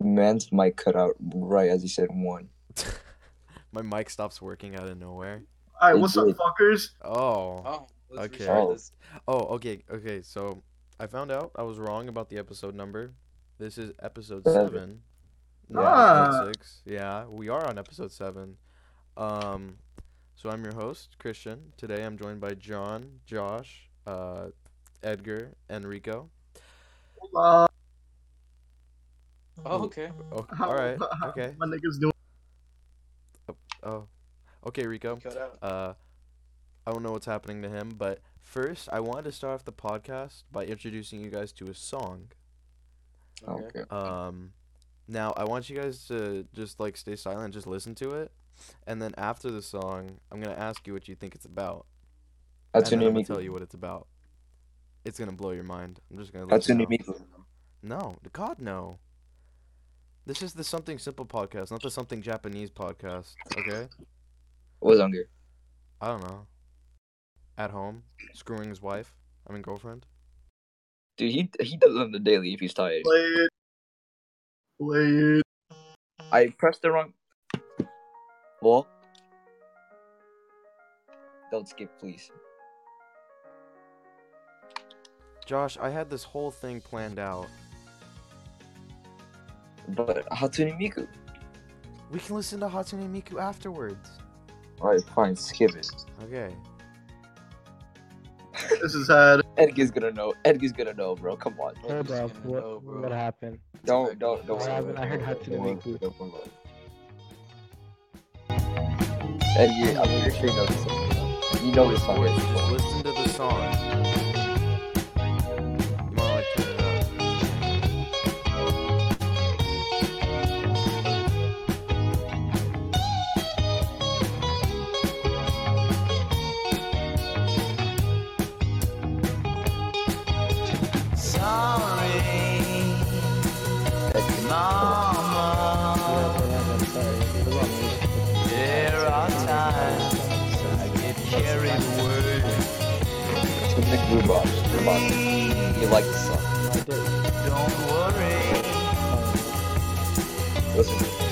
Man's mic cut out right as he said one. My mic stops working out of nowhere. Alright, It what's up, fuckers? Oh. Oh, let's Okay. Oh. this. Oh, okay, okay. So I found out I was wrong about the episode number. This is episode Seven. seven. not Ah. six. Yeah, we are on episode seven. Um, so I'm your host, Christian. Today I'm joined by John, Josh, uh, Edgar, and Rico. Uh, Oh, okay. Oh, all right. Okay. My niggas doing. Oh, okay, Rico. Cut out. Uh, I don't know what's happening to him, but first I wanted to start off the podcast by introducing you guys to a song. Okay. Okay. Um, now I want you guys to just like stay silent, just listen to it, and then after the song, I'm gonna ask you what you think it's about, Hatsune and then I'm gonna tell you what it's about. It's gonna blow your mind. I'm just gonna let you Hatsune know. Miku. No, God no. This is the Something Simple podcast, not the Something Japanese podcast. Okay? Was younger. I don't know. At home, screwing his wife. I mean girlfriend. Dude, he he does it on the daily if he's tired. Play it. Play it. I pressed the wrong. Well, don't skip, please. Josh, I had this whole thing planned out. But Hatsune Miku. We can listen to Hatsune Miku afterwards. Alright, fine, skip it. Okay. This is had. Edgar's gonna know. Edgar's gonna know, bro. Come on. What Hold is up, what, know, bro? what happened? Don't, don't, don't. What happened? I heard don't Hatsune Miku. don't. Edgar, I'm pretty sure you know this song. You know this song. Just listen to the song. Rhubarb. Rhubarb. You like this song. I did. Don't worry, Listen.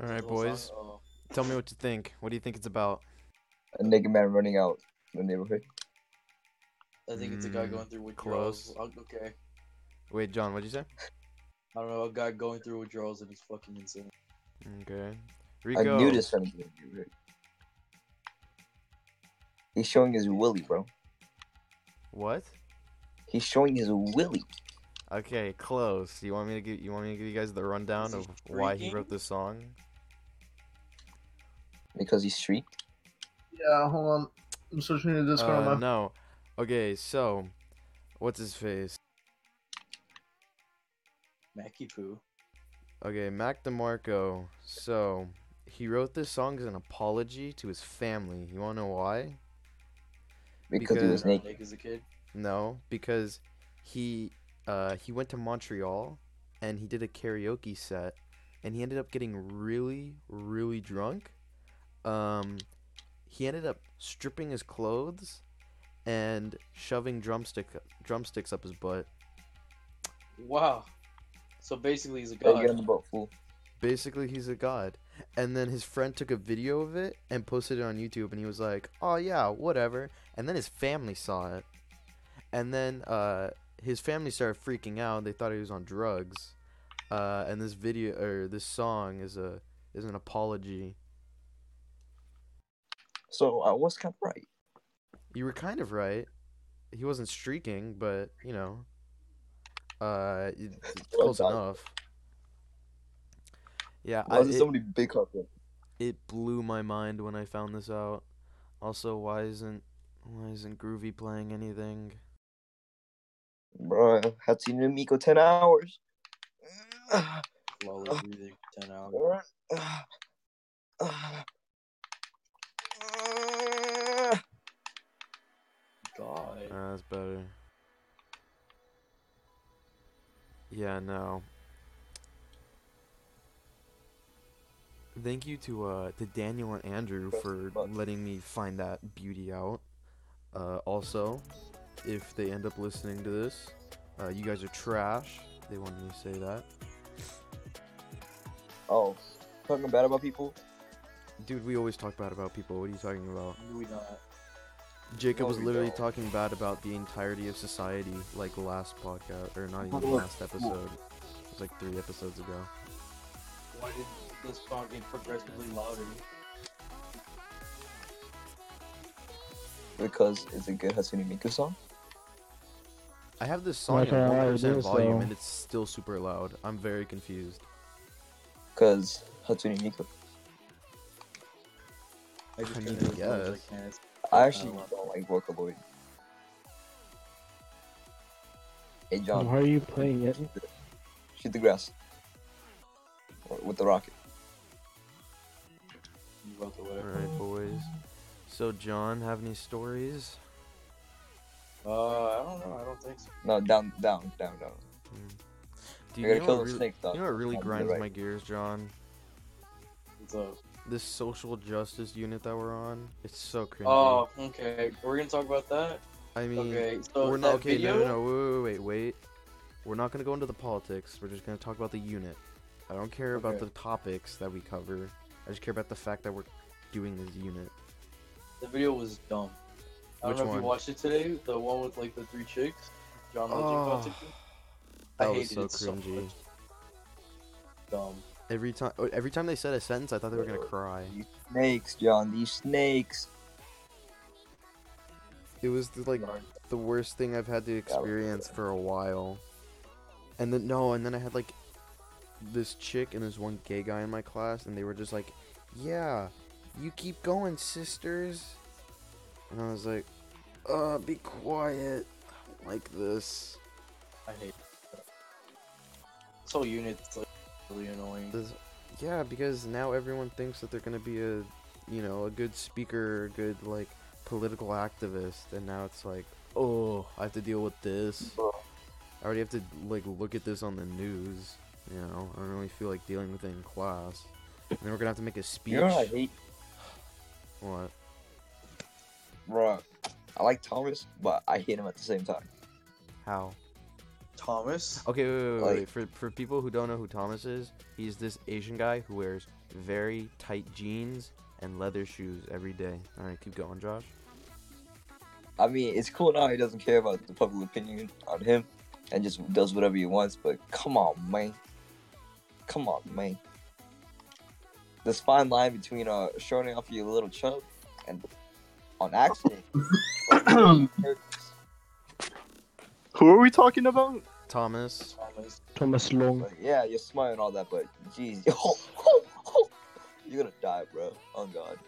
All right, Little song- boys. Tell me what you think. What do you think it's about? A naked man running out in the neighborhood. I think it's a guy going through withdrawals. close. Okay. Wait, John, what'd you say? I don't know, a guy going through withdrawals and he's fucking insane. Okay. Rico. I knew this from the neighborhood. He's showing his willy, bro. What? He's showing his willy. Okay, close. You want me to give you want me to give you guys the rundown Is he of why he wrote this song? Because he's streaked. Yeah, hold on. I'm switching to Discord Uh, on my no. Okay, so what's his face? Mackie Poo. Okay, Mac DeMarco. So he wrote this song as an apology to his family. You wanna know why? Because, he was naked. Naked as a kid. No, because he uh he went to Montreal and he did a karaoke set and he ended up getting really really drunk. Um he ended up stripping his clothes and shoving drumstick drumsticks up his butt. Wow. So basically, he's a Hey, get on god. the boat, fool. Basically, he's a god. And then his friend took a video of it and posted it on YouTube and he was like, "Oh yeah, whatever." And then his family saw it. And then uh his family started freaking out. They thought he was on drugs. Uh and this video or this song is a is an apology. So I was kind of right. You were kind of right. He wasn't streaking, but, you know, uh it- it's close enough. Yeah, I, Wasn't it- somebody big up it blew my mind when I found this out. Also, why isn't why isn't Groovy playing anything? Bro, Hatsune Miku 10 hours. Flawless breathing 10 hours. God. Uh, that's better. Yeah, no. Thank you to uh to Daniel and Andrew for letting me find that beauty out. Uh, also, if they end up listening to this, uh, you guys are trash. They wanted me to say that. Oh, talking bad about people? Dude, we always talk bad about people. What are you talking about? We not. Jacob No, was literally don't. talking bad about the entirety of society, like last podcast, or not even last episode. It was like three episodes ago. Why did this song get progressively louder? Because it's a good Hatsune Miku song. I have this song Why at can't I one do percent this, volume, though? and it's still super loud. I'm very confused. Because Hatsune Miku. I just I mean, as loud as yes. I can. I actually love don't like Vocaloid. Hey John, Why are you playing it? shoot the grass. Or with the rocket. You wrote the way. Alright, boys. So, John, have any stories? Uh, I don't know. I don't think so. No, down, down, down, down. Do You you, gotta know kill what the really, snake, though. you know what really grinds right. my gears, John? What's up? This social justice unit that we're on. It's so cringy. Oh, okay. We're gonna talk about that. I mean, Okay, so we're not that okay. video. No, no, no, wait, wait, wait, wait. We're not gonna go into the politics. We're just gonna talk about the unit. I don't care about the topics that we cover. I just care about the fact that we're doing this unit. The video was dumb. I don't Which know if you watched it today. The one with like the three chicks. John Legend Oh, got I that was hated so it so much. Dumb. Every time, every time they said a sentence, I thought they were gonna cry. These snakes, John, these snakes. It was the, like the worst thing I've had to experience for a while. And then no, and then I had like this chick and this one gay guy in my class, and they were just like, "Yeah, you keep going, sisters." And I was like, "Uh, be quiet." Like this. I hate it. This whole unit's like really annoying. This, yeah, because now everyone thinks that they're gonna be a, you know, a good speaker, a good like political activist, and now it's like, oh, I have to deal with this. I already have to like look at this on the news. You know, I don't really feel like dealing with it in class. And then we're gonna have to make a speech. You know what I hate? What? Bro, I like Thomas, but I hate him at the same time. How? Thomas. Okay, wait, wait, wait, Like- wait. For for people who don't know who Thomas is, he's this Asian guy who wears very tight jeans and leather shoes every day. All right, keep going, Josh. I mean, it's cool now he doesn't care about the public opinion on him and just does whatever he wants, but come on, man. Come on, man. This fine line between uh showing off your little chub and on accident. But- Who are we talking about? Thomas. Thomas. Thomas Long. but yeah, you're smart and all that, but jeez, you're gonna die, bro. On God.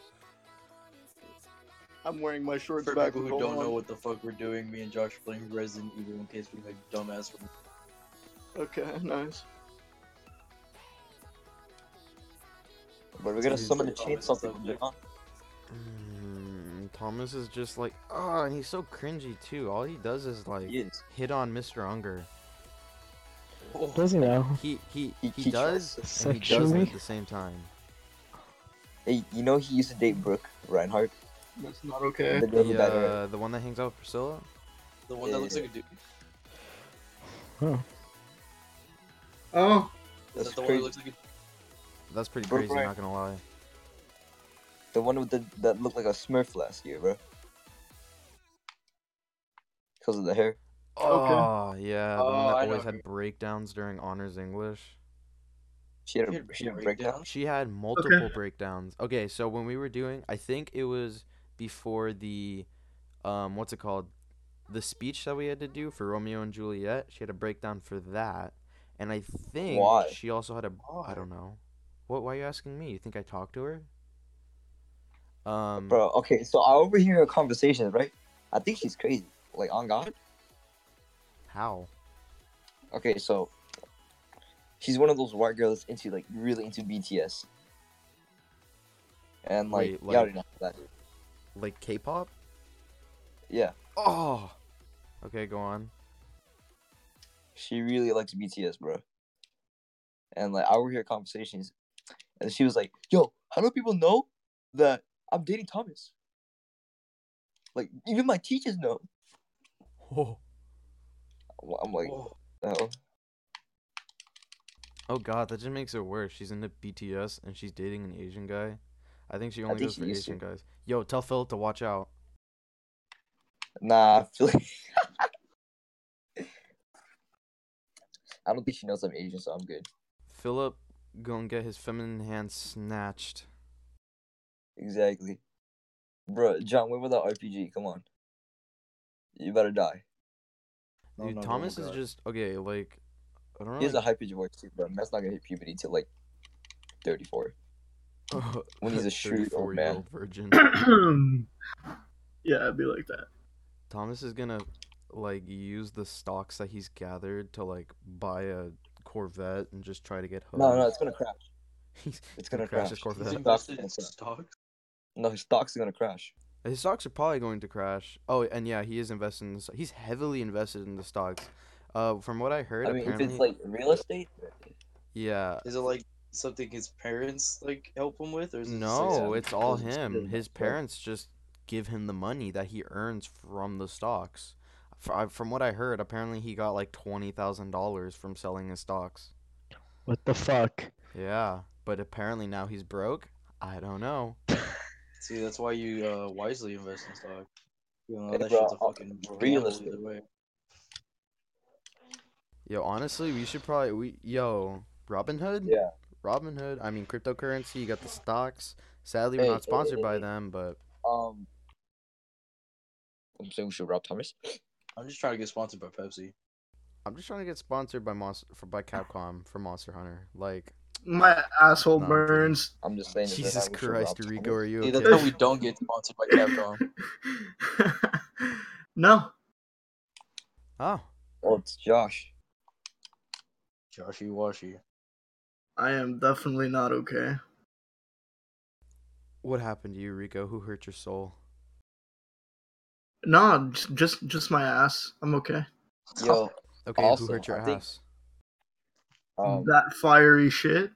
I'm wearing my shorts For back. people who don't know what the fuck we're doing, me and Josh are playing Resident Evil in case we make dumbass. Okay, nice. But we're gonna summon a the chainsaw Thomas is just like, oh, and he's so cringy too. All he does is like is. hit on Mr. Unger. Does he now? He he He- he, he does and he doesn't Sexually? at the same time. Hey, you know he used to date Brooke Reinhardt. That's not okay. The girl The, uh, the one that hangs out with Priscilla. The one that looks like a dude. Oh. Oh, That's that the one crazy. that looks like a That's pretty Bro, crazy. right. Not gonna lie. The one with the that looked like a Smurf last year, bro. Because of the hair. Oh yeah, the Oh, one that I know always who- had breakdowns during honors English. She had She a had she had a breakdown? breakdown. She had multiple breakdowns. Okay, so when we were doing, I think it was before the, um, what's it called, the speech that we had to do for Romeo and Juliet. She had a breakdown for that, and I think Why? she also had a. Why? I don't know. What? Why are you asking me? You think I talked to her? Um, Bro, okay, so I overhear her conversations, right? I think she's crazy. Like on God. how? Okay, so she's one of those white girls into like really into BTS. And like, Wait, you like- already know that. Like K-pop? Yeah, Oh. Okay, go on. she really likes BTS, bro. And like, I overhear conversations, and she was like, "Yo, how do people know that I'm dating Thomas? Like, even my teachers know." Oh. I'm like, Whoa. oh, Oh god, that just makes it worse. She's into BTS and she's dating an Asian guy. I think she only think goes she for used to. Asian guys. Yo, tell Philip to watch out. nah, I I don't think she knows I'm Asian, so I'm good. Philip gonna get his feminine hand snatched. Exactly. Bro, John, where was that RPG? Come on. You better die. No, Dude, no, no, Thomas oh is just okay. Like, I don't know. He has a high pitched voice too, bro. That's not gonna hit puberty till like 34. when he's a shrewd old man. virgin. yeah, it'd be like that. Thomas is gonna like use the stocks that he's gathered to like buy a Corvette and just try to get hooked. No, no, it's gonna crash. It's gonna, gonna crash crash. his Corvette. He's invested in stocks. No, his stocks are gonna crash. His stocks are probably going to crash. Oh, and yeah, he is invested in. The, he's heavily invested in the stocks. Uh, from what I heard, I mean, if apparently, it's like real estate, yeah, Is it like something his parents like help him with, or is it just, like, no, it's all him. himself? His parents just give him the money that he earns from the stocks. Fr- From what I heard, apparently he got like twenty thousand dollars from selling his stocks. What the fuck? Yeah, but apparently now he's broke. I don't know. See, that's why you uh, wisely invest in stock. You know Hey, that bro, shit's a fucking real estate. either way. Yo, honestly, we should probably we yo Robinhood. Yeah. Robinhood. I mean, cryptocurrency. You got the stocks. Sadly, we're Hey, not hey, sponsored hey, by hey. them, but um, I'm saying we should rob Thomas. I'm just trying to get sponsored by Pepsi. I'm just trying to get sponsored by Monster for by Capcom for Monster Hunter. Like, My asshole Nah, I'm burns. I'm just saying. Jesus how we should Christ, rob Rico, are you See, okay? that's how we don't get sponsored by Capcom. no. Oh, Oh, it's Josh. Joshy Washy. I am definitely not okay. what happened to you, Rico? Who hurt your soul? No, just just my ass. I'm okay. Yo, Okay, Also, who hurt your I think- ass? Um, that fiery shit.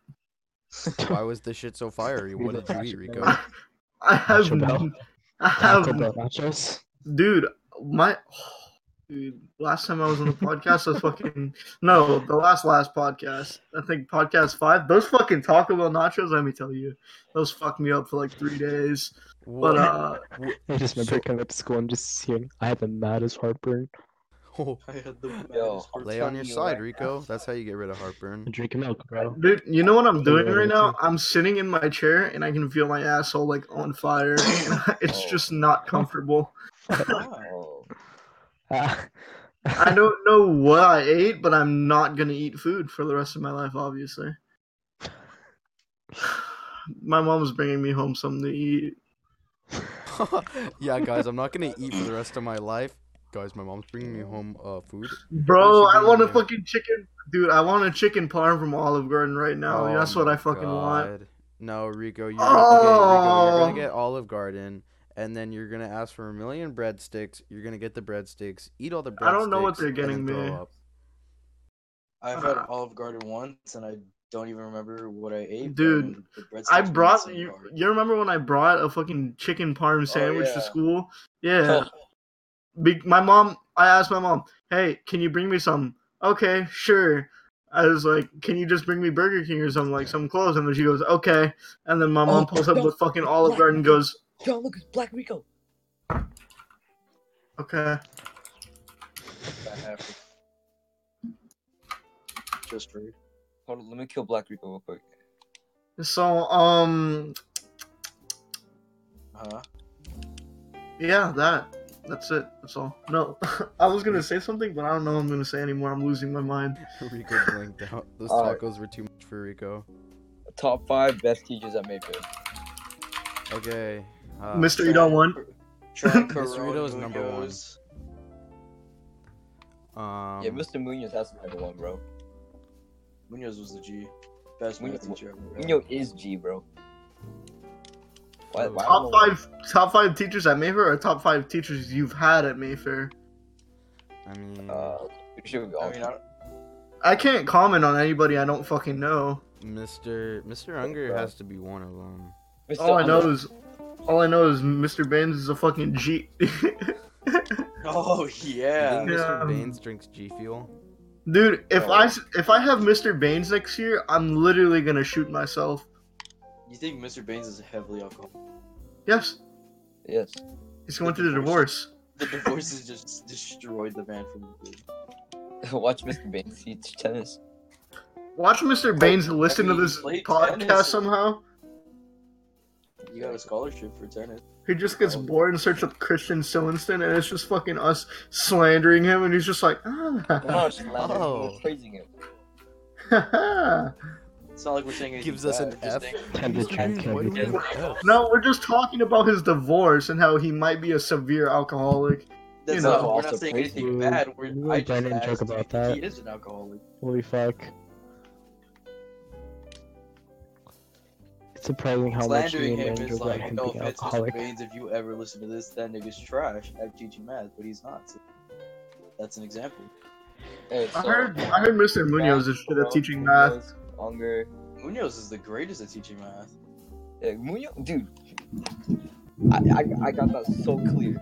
Why was this shit so fiery? What did you eat, Rico? I, I have, Nacho I have, nachos. dude. My, dude. Last time I was on the podcast, I was fucking no. The last last podcast, I think podcast five. Those fucking Taco Bell nachos. Let me tell you, those fucked me up for like three days. But What? uh, I just remember So- coming up to school and just hearing, I have the maddest heartburn. Oh, I had the Yo, lay on your side, right Rico. That's how you get rid of heartburn. Drinking milk, bro. Dude, you know what I'm doing right now? I'm sitting in my chair and I can feel my asshole like on fire. and it's Oh. just not comfortable. I don't know what I ate, but I'm not gonna eat food for the rest of my life, obviously. My mom's bringing me home something to eat. yeah, guys, I'm not gonna eat for the rest of my life. Guys, my mom's bringing me home uh food. Bro, What is she I want a fucking chicken. Dude, I want a chicken parm from Olive Garden right now. Oh That's what I fucking want. No, Rico, you're gonna, okay, Rico, you're Oh. gonna get Olive Garden, and then you're gonna ask for a million breadsticks. You're gonna get the breadsticks, eat all the breadsticks. I don't know what they're getting me. I've had Olive Garden once, and I don't even remember what I ate. Dude, remember the breadsticks I brought you. hard. You remember when I brought a fucking chicken parm sandwich to yeah. school? Yeah. Oh, Be- my mom. I asked my mom, "Hey, can you bring me some?" Okay, sure. I was like, "Can you just bring me Burger King or something like some clothes?" And then she goes, "Okay." And then my mom Oh, pulls up no. the fucking Olive Garden, and goes, Yo, look, it's Black Rico. "Okay." Just for Hold on, let me kill Black Rico real quick. So, um, huh? yeah, that. That's it. That's all. No, I was gonna say something, but I don't know what I'm gonna say anymore. I'm losing my mind. Rico blinked out. Those Alright. tacos were too much for Rico. Top five best teachers at Mayfield. Okay. Uh, Mr. Eat on one. Trent Mr. Carone Rito's number one. Um, yeah, Mr. Munoz has to be number one, bro. Munoz was the G. Best Munoz- teacher ever. Munoz is G, bro. Why, why I don't Top know why- five, top five teachers at Mayfair, or top five teachers you've had at Mayfair. I mean, Uh, we should go. I mean, I, I can't comment on anybody I don't fucking know. Mr. Mr. Unger bro. has to be one of them. Mr. All I know Under- is, all I know is Mr. Baines is a fucking G. oh You yeah. think Mr. Yeah. Baines drinks G Fuel? Dude, if Oh. I s- if I have Mr. Baines next year, I'm literally gonna shoot myself. You think Mr. Baines is heavily alcoholic? Yes, Yes. he's going through the divorce. The divorce has just destroyed the man from the beginning. Watch Mr. Baines teach tennis. Watch Mr. Baines listen to this podcast tennis. somehow. You got a scholarship for tennis. He just gets bored and searches up Christian Sillinston, and it's just fucking us slandering him, and he's just like, We're ah. not slandering, Oh. we're praising him. It's not like we're saying anything Gives us an bad, F. saying- Time to Mr. check Baines, why do we everything. have F? no, we're just talking about his divorce and how he might be a severe alcoholic. That's You not, know. we're not saying anything him. bad. We're, You I and just Brennan joke about that. he is an alcoholic. Holy fuck. It's surprising how much me Slandering and him Ryan is like, no being offense, Mr. alcoholic. Baines, if you ever listen to this, that nigga's trash at teaching math, but he's not. So that's an example. Hey, I heard, I heard Mr. Munoz is shit at teaching math. Munoz, Unger. Munoz is the greatest at teaching math. Yeah, Munoz, dude. I, I, I got that so clear.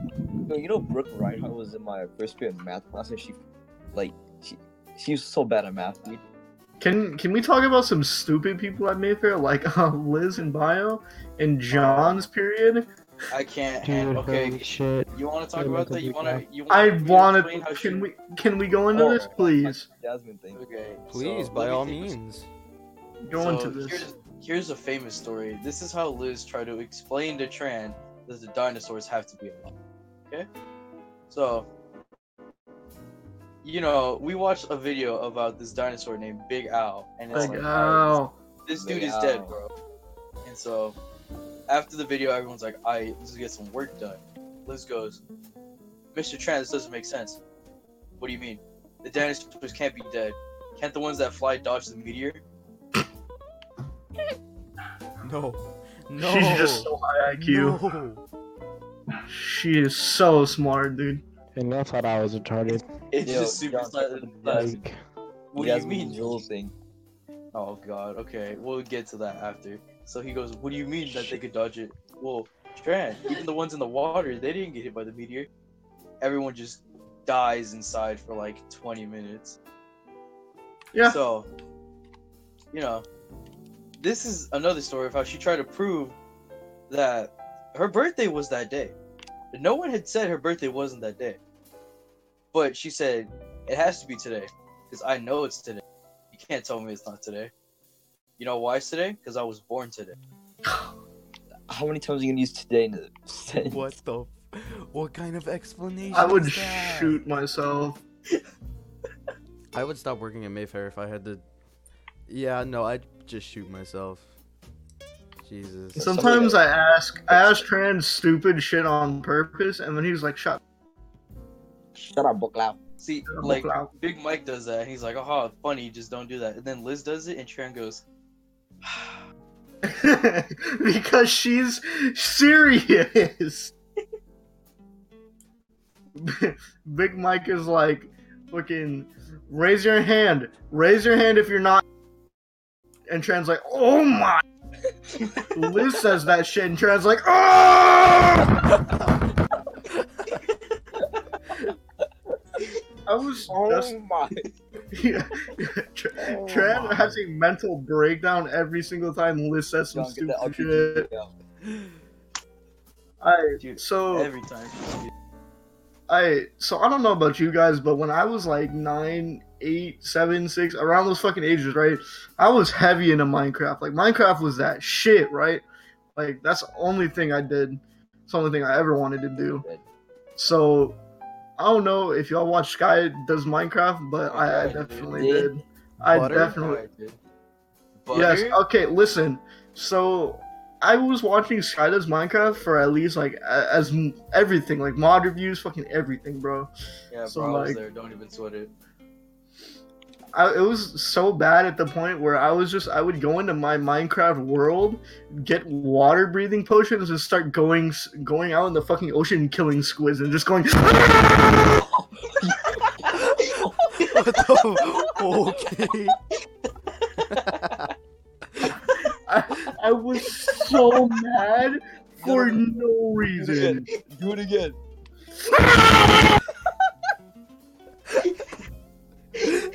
Yo, you know Brooke Reinhardt was in my first period of math class and she, like, she, she was so bad at math, dude. Can can we talk about some stupid people at Mayfair like uh, Liz in bio and John's period? I can't. Dude, hand, okay, shit. you want to talk about that? You want to? You I want to. Explain how Can she- we can we go into Oh, this, please? Jasmine thing. Okay. Please, so by all think of- means. Go so into this. Here's, here's a famous story. This is how Liz tried to explain to Tran that the dinosaurs have to be alive. Okay? So, you know, we watched a video about this dinosaur named Big Al, and it's Like, like, alright, oh, this Big dude is dead, bro. And so, after the video, everyone's like, "I let's get some work done." Liz goes, "Mr. Tran, this doesn't make sense. What do you mean? The dinosaurs can't be dead. Can't the ones that fly dodge the meteor?" No. No. she's just so high IQ. No. She is so smart, dude. And I thought I was retarded. It's Yo, just super John, silent. Like, What do you mean? Jules thing. Oh god. Okay, we'll get to that after. So he goes, "What do you mean that they could dodge it?" Well, Strand, even the ones in the water, they didn't get hit by the meteor. Everyone just dies inside for like 20 minutes. Yeah. So, you know, this is another story of how she tried to prove that her birthday was that day. No one had said her birthday wasn't that day. But she said it has to be today because I know it's today. You can't tell me it's not today. You know why it's today? Because I was born today. How many times are you gonna use today in a sentence? What the? What kind of explanation? I would is that? shoot myself. I would stop working at Mayfair if I had to. Yeah, no, I'd just shoot myself. Jesus. Sometimes I ask, I ask trans stupid shit on purpose, and then he's like, "Shut." Shut up, book loud. See, up, like Cloud." Big Mike does that. He's like, "Oh, funny, just don't do that." And then Liz does it, and Tran goes, because she's serious. Big Mike is like, fucking, raise your hand. Raise your hand if you're not. And Tran's like, oh my. Liz says that shit, and Tran's like, oh! I was oh just my. yeah. Tr- Oh Tran my. has a mental breakdown every single time Liz says some John, get stupid shit. RPG out. I Dude, so every time. I so I don't know about you guys, but when I was like nine, eight, seven, six, around those fucking ages, right? I was heavy into Minecraft. Like Minecraft was that shit, right? Like that's the only thing I did. It's the only thing I ever wanted to do. So I don't know if y'all watch Sky does Minecraft, but I, I definitely dude. did. I Butter? definitely Alright, dude. Yes. Okay. Listen. So I was watching Sky does Minecraft for at least like as everything, like mod reviews, fucking everything, bro. Yeah, so, bro, I was like- there. Don't even sweat it. I, it was so bad at the point where I was just I would go into my Minecraft world, get water breathing potions, and start going going out in the fucking ocean and killing squids and just going. What the? Okay. I, I was so mad for no reason. Do it again.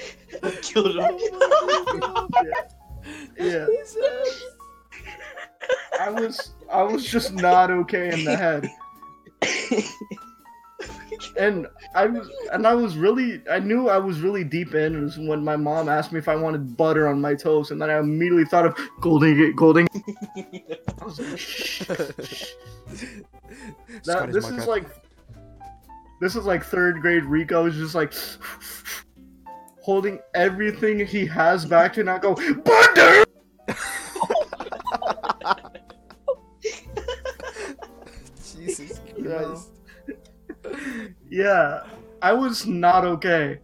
Killed him. yeah. I was I was just not okay in the head. And I was and I was really I knew I was really deep in it was when my mom asked me if I wanted butter on my toast and then I immediately thought of golden golden I like, that, this is Minecraft. like this is like third grade Rico is just like holding everything he has back to not go butter Jesus Christ. Yeah, I was not okay.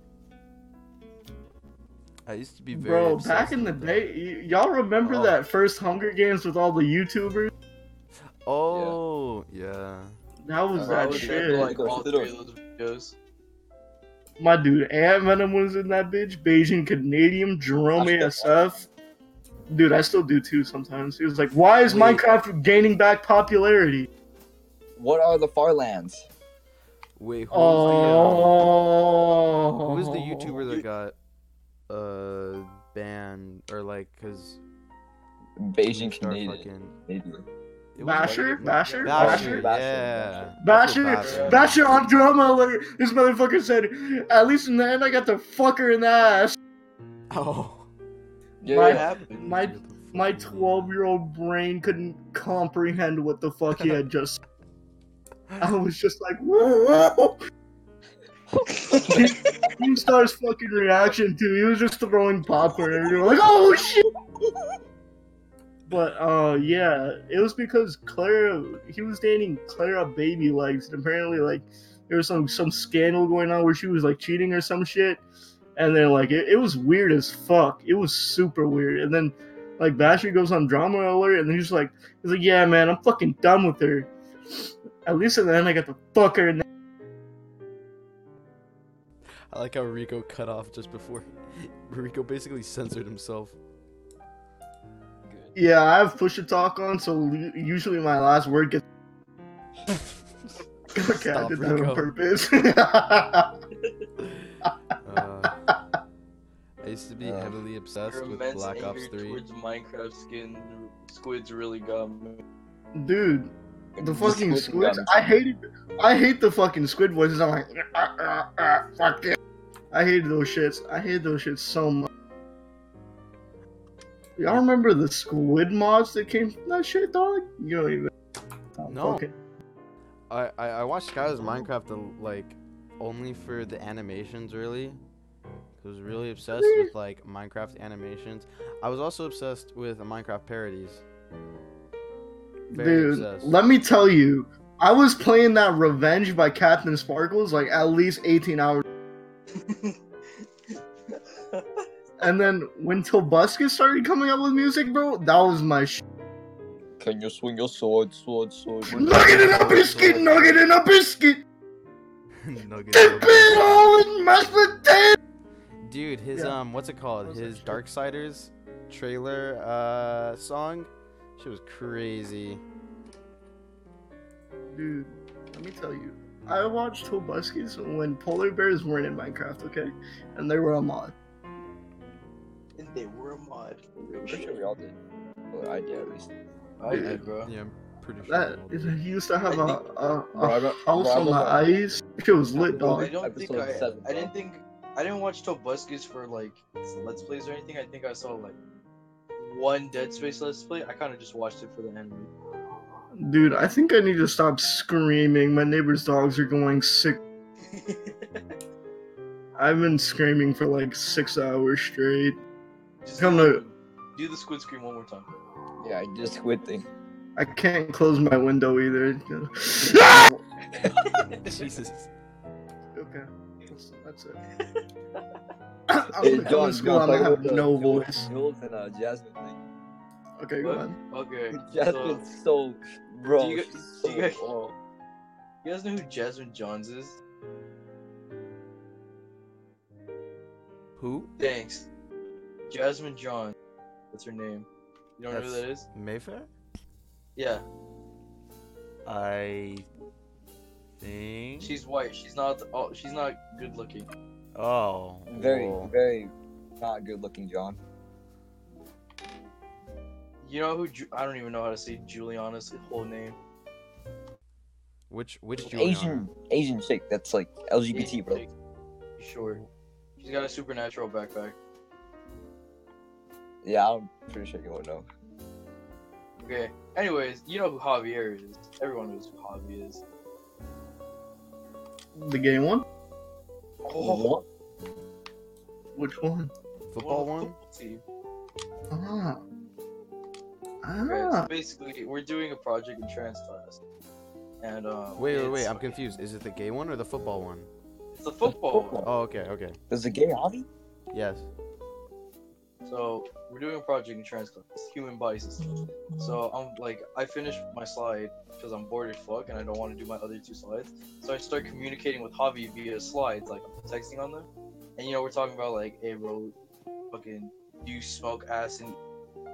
I used to be very Bro, back in the that. day, y- y'all remember Oh. that first Hunger Games with all the YouTubers? Oh, yeah. That was Bro, I that was shit. like all the three of those videos. My dude, Ant Venom was in that bitch. Bajan Canadian, Jerome I ASF. Dude, I still do too sometimes. He was like, "Why is Wait. Minecraft gaining back popularity?" What are the Farlands? Wait, who's was Oh, the, uh, who was the YouTuber that got uh banned or like cause Bajan Star Canadian. fucking Maybe. It was Basher, Basher, Basher, Basher. yeah. Basher, That's what Basher on drama alert. This motherfucker said, "At least in the end, I got the fucker in the ass." Oh. Yeah, My- What yeah. happened? My my 12 year old brain couldn't comprehend what the fuck he had just. I was just like, whoa. He starts fucking reaction too. He was just throwing popcorn and we were like, oh shit. But uh yeah, it was because Clara he was dating Clara Baby Legs and apparently like there was some some scandal going on where she was like cheating or some shit. And then like it, it was weird as fuck. It was super weird. And then like Basher goes on drama alert and then he's like he's like, Yeah man, I'm fucking done with her. At least in the end I got the fucker in the I like how Rico cut off just before Rico basically censored himself. Yeah, I have push to talk on, so usually my last word gets. okay, I did that on purpose. Uh, I used to be Uh, heavily obsessed with immense Black Ops 3. towards Minecraft skin squids really got me. Dude, The fucking squid squids. I hated. I hate the fucking squid voices. I'm like, "Ah, ah, ah, fuck it. I hated those shits. I hated those shits so much. Y'all remember the squid mods that came from that shit, dog? You don't even. Oh, No. Okay. I, I, I watched Sky does Minecraft uh, like only for the animations really. I was really obsessed with like Minecraft animations. I was also obsessed with Minecraft parodies. Very Dude, obsessed. let me tell you, I was playing that Revenge by CaptainSparklez like at least 18 hours. And then when Tobuscus started coming up with music, bro, that was my sh- Can you swing your sword, sword, sword? Nugget in a biscuit, nugget in a biscuit, Nugget dip it all in mashed potato. Dude, his Yeah. um, what's it called? What His shit? Darksiders trailer uh song. She was crazy. Dude, let me tell you, I watched Tobuscus when polar bears weren't in Minecraft, okay, and they were a mod. And they were a mod. I'm pretty sure we all did. Well, I did at least. I did, bro. Yeah, I'm pretty sure. That we all did. he used to have a, a, Bro, I a got- house bro, on the got- ice. It was lit, I dog. don't think I. seven, I didn't think. I didn't watch Tobuscus for like let's plays or anything. I think I saw like one Dead Space let's play. I kind of just watched it for the anime. Dude, I think I need to stop screaming. My neighbor's dogs are going sick. I've been screaming for like six hours straight. Just Come do, to- do the squid scream one more time. Yeah, I just squid thing. I can't close my window either. Jesus. okay, that's, that's it. I'm Hey, gonna come John, to school. I'm John, gonna talk have the no Jules- voice. Jules and uh, Jasmine thing. Okay, go What? ahead. Okay. So, Jasmine's so, bro. Do you- she's do you so- guys- you guys know who Jasmine Johns is? Who? Thanks. Jasmine John. That's her name. You don't know who that is? Mayfair? Yeah. I think. She's white. She's not. Oh, she's not good looking. Oh. Very, well, very not good looking, John. You know who? Ju- I don't even know how to say Juliana's whole name. Which which Juliana? Asian, Asian chick that's like LGBT, bro. You Sure. She's got a supernatural backpack. Yeah, I'm pretty sure you won't know. Okay. Anyways, you know who Javier is. Everyone knows who Javier is. The gay one? Oh, Which one? Football well, one? football team. Ah. Okay, so Ah. basically, we're doing a project in Tran's class, and um. Wait, wait, wait. I'm confused. Is it the gay one or the football one? It's the football. one. Oh, okay, okay. Is a gay hobby? Yes. So we're doing a project in Tran's class, human body system. So I'm like, I finished my slide because I'm bored as fuck and I don't want to do my other two slides. So I start communicating with Javi via slides, like I'm texting on them. And you know, we're talking about like, hey bro, fucking, do you smoke ass and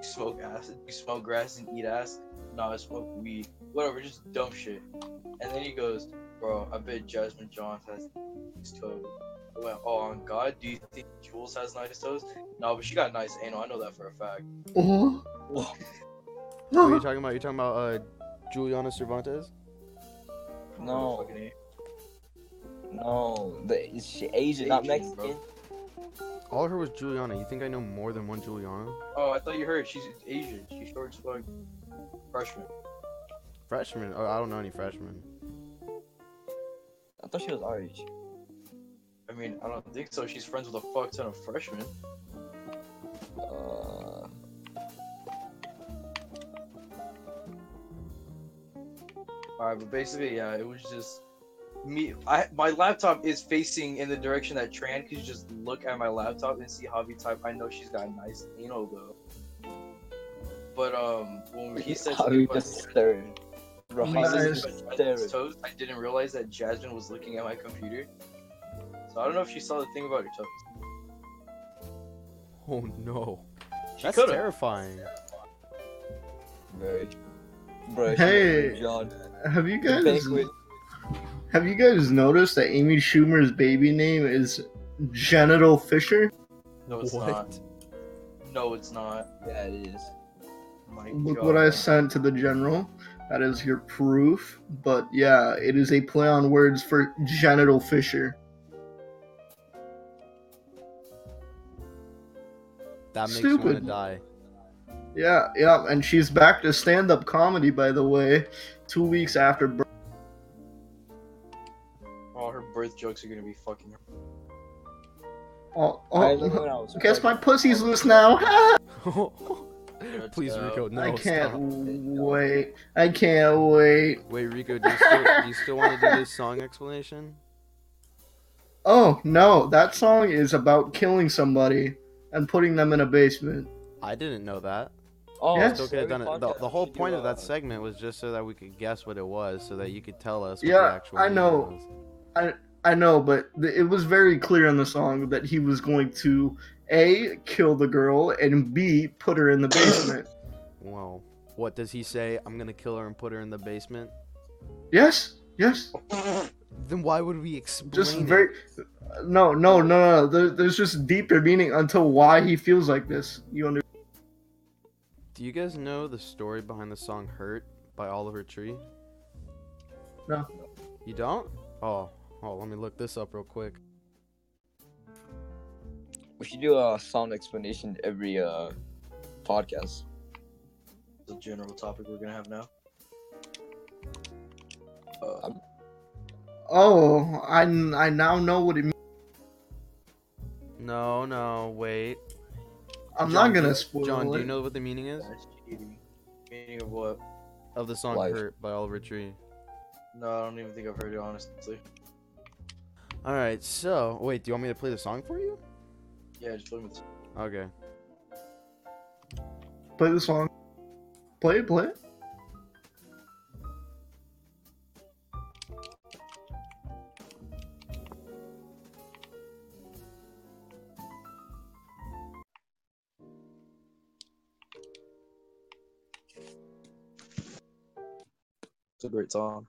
smoke ass? Do you smoke grass and eat ass? No, I smoke weed. Whatever, just dumb shit. And then he goes, bro, I bet Jasmine Johns has nice toes. I went, oh, on God, do you think Jules has nice toes? No, but she got nice anal. I know that for a fact. Oh. What are you talking about? You're talking about uh, Juliana Cervantes? No. Fucking No, the, is she Asian, not Asian, bro. Mexican? All I heard was Juliana. You think I know more than one Juliana? Oh, I thought you heard. She's Asian. She's short as fuck. Freshman. Freshman? Oh, I don't know any freshmen. I thought she was our age. I mean, I don't think so. She's friends with a fuck ton of freshmen. Uh, Alright, but basically, yeah, it was just me. I my laptop is facing in the direction that Tran could just look at my laptop and see Javi type. I know she's got a nice anal though. But um, when he said how something Nice. something about staring. Jasmine's toes, I didn't realize that Jasmine was looking at my computer. So I don't know if she saw the thing about her toes. Oh no. She That's could've. terrifying. Very. Bro, Hey. John. Have you guys have you guys noticed that Amy Schumer's baby name is Genital Fisher? No, it's not. No, it's not. Yeah, it is. My Look God. what I sent to the general. That is your proof. But yeah, it is a play on words for genital fissure. That makes you want to Stupid. die. Yeah, yeah, and she's back to stand up comedy, by the way, two weeks after birth. Oh, All her birth jokes are gonna be fucking. Oh, oh, I oh, I guess my pussy's loose now. Please, uh, Rico, no. I can't stop. wait. I can't wait. Wait, Rico, do you still, do you still want to do this song explanation? Oh, no, that song is about killing somebody and putting them in a basement. I didn't know that. Oh, Yes. Still could have done it. The, the whole point of that segment was just so that we could guess what it was, so that you could tell us. What Yeah, the actual I know. was. I know, but th- it was very clear in the song that he was going to A, kill the girl, and B, put her in the basement. Well, what does he say? I'm gonna kill her and put her in the basement. yes, yes. Then why would we explain? Just it? very. No, no, no, no. There, there's just deeper meaning until why he feels like this. You understand? Do you guys know the story behind the song "Hurt" by Oliver Tree? No. You don't? Oh, oh. Let me look this up real quick. We should do a sound explanation every uh podcast. The general topic we're gonna have now. Uh, Oh, I, I now know what it means. No, no, wait. I'm John, not gonna you- spoil John, do you know what the meaning is. Meaning of what? of the song Life. "Hurt" by Oliver Tree? No, I don't even think I've heard it honestly. All right. So, wait. Do you want me to play the song for you? Yeah, just play with. Okay. Play the song. Play it, play it. It's a great song.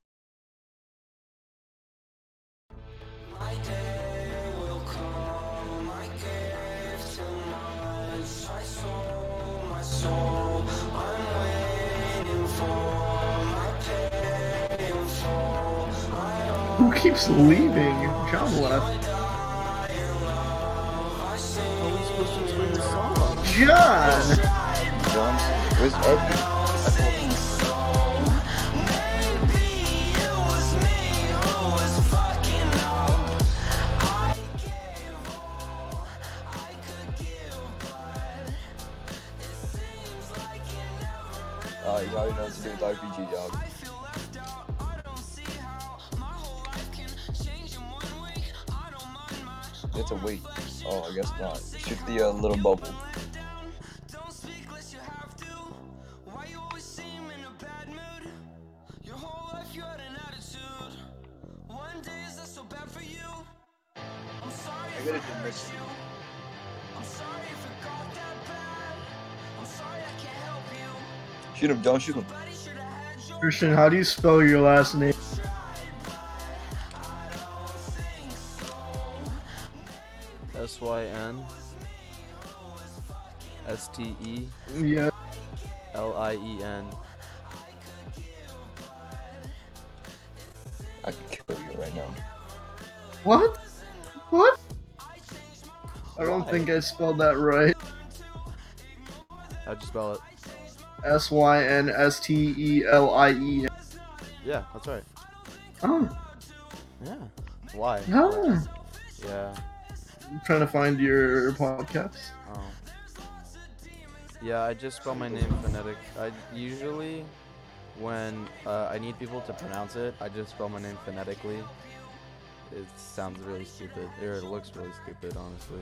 Keeps leaving? John left. John! John, where's Eddie? Uh, you already know what to do with RPG, dog. To wait. Oh, I guess not. Shoot the uh, little bubble. Don't speak less you have to. Why you always seem in a bad mood? Your whole life, you had an attitude. One day is so bad for you. I gotta do mix. Shoot him, John. Shoot him. Christian, how do you spell your last name? S Y N S T E Yeah. L I E N. I can kill you right now. What? What? I don't Why? think I spelled that right. How'd you spell it? S Y N S T E L I E N. Yeah, that's right. Oh, Yeah. Why? oh. Yeah. I'm trying to find your podcast. Oh. Yeah, I just spell my name phonetic. I usually, when uh, I need people to pronounce it, I just spell my name phonetically. It sounds really stupid, or it looks really stupid, honestly.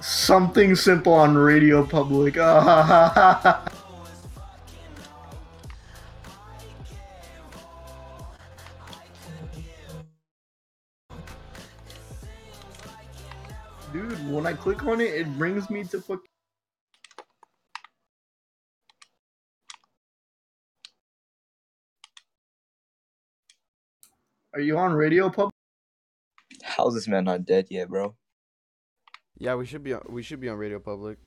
Something simple on Radio Public. when I click on it, it brings me to fuck. Are you on Radio Public? How's this man not dead yet, bro? Yeah, we should be on, we should be on Radio Public.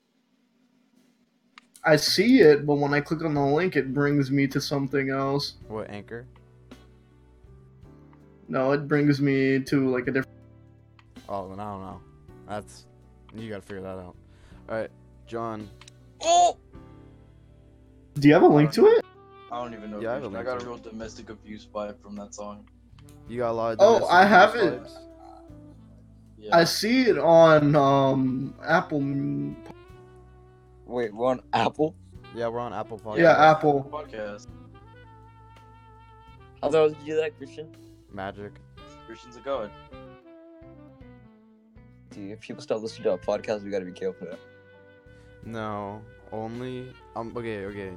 I see it, but when I click on the link, it brings me to something else. What anchor? No, it brings me to like a different. Oh, then I don't know. That's you gotta figure that out. All right, John. Oh, Do you have a link to it? I don't even know. Yeah, I have a Christian. I, got to a it. real domestic abuse vibe from that song. You got a lot of. Oh, I have abuse it. Yeah. I see it on um Apple. wait, we're on Apple. Yeah, we're on Apple Podcast. Yeah, Apple. podcast. How the hell did you do that, Christian? Magic. Christian's a god. Dude, if people start listening to our podcast, we gotta be careful. No, only um. Okay, okay.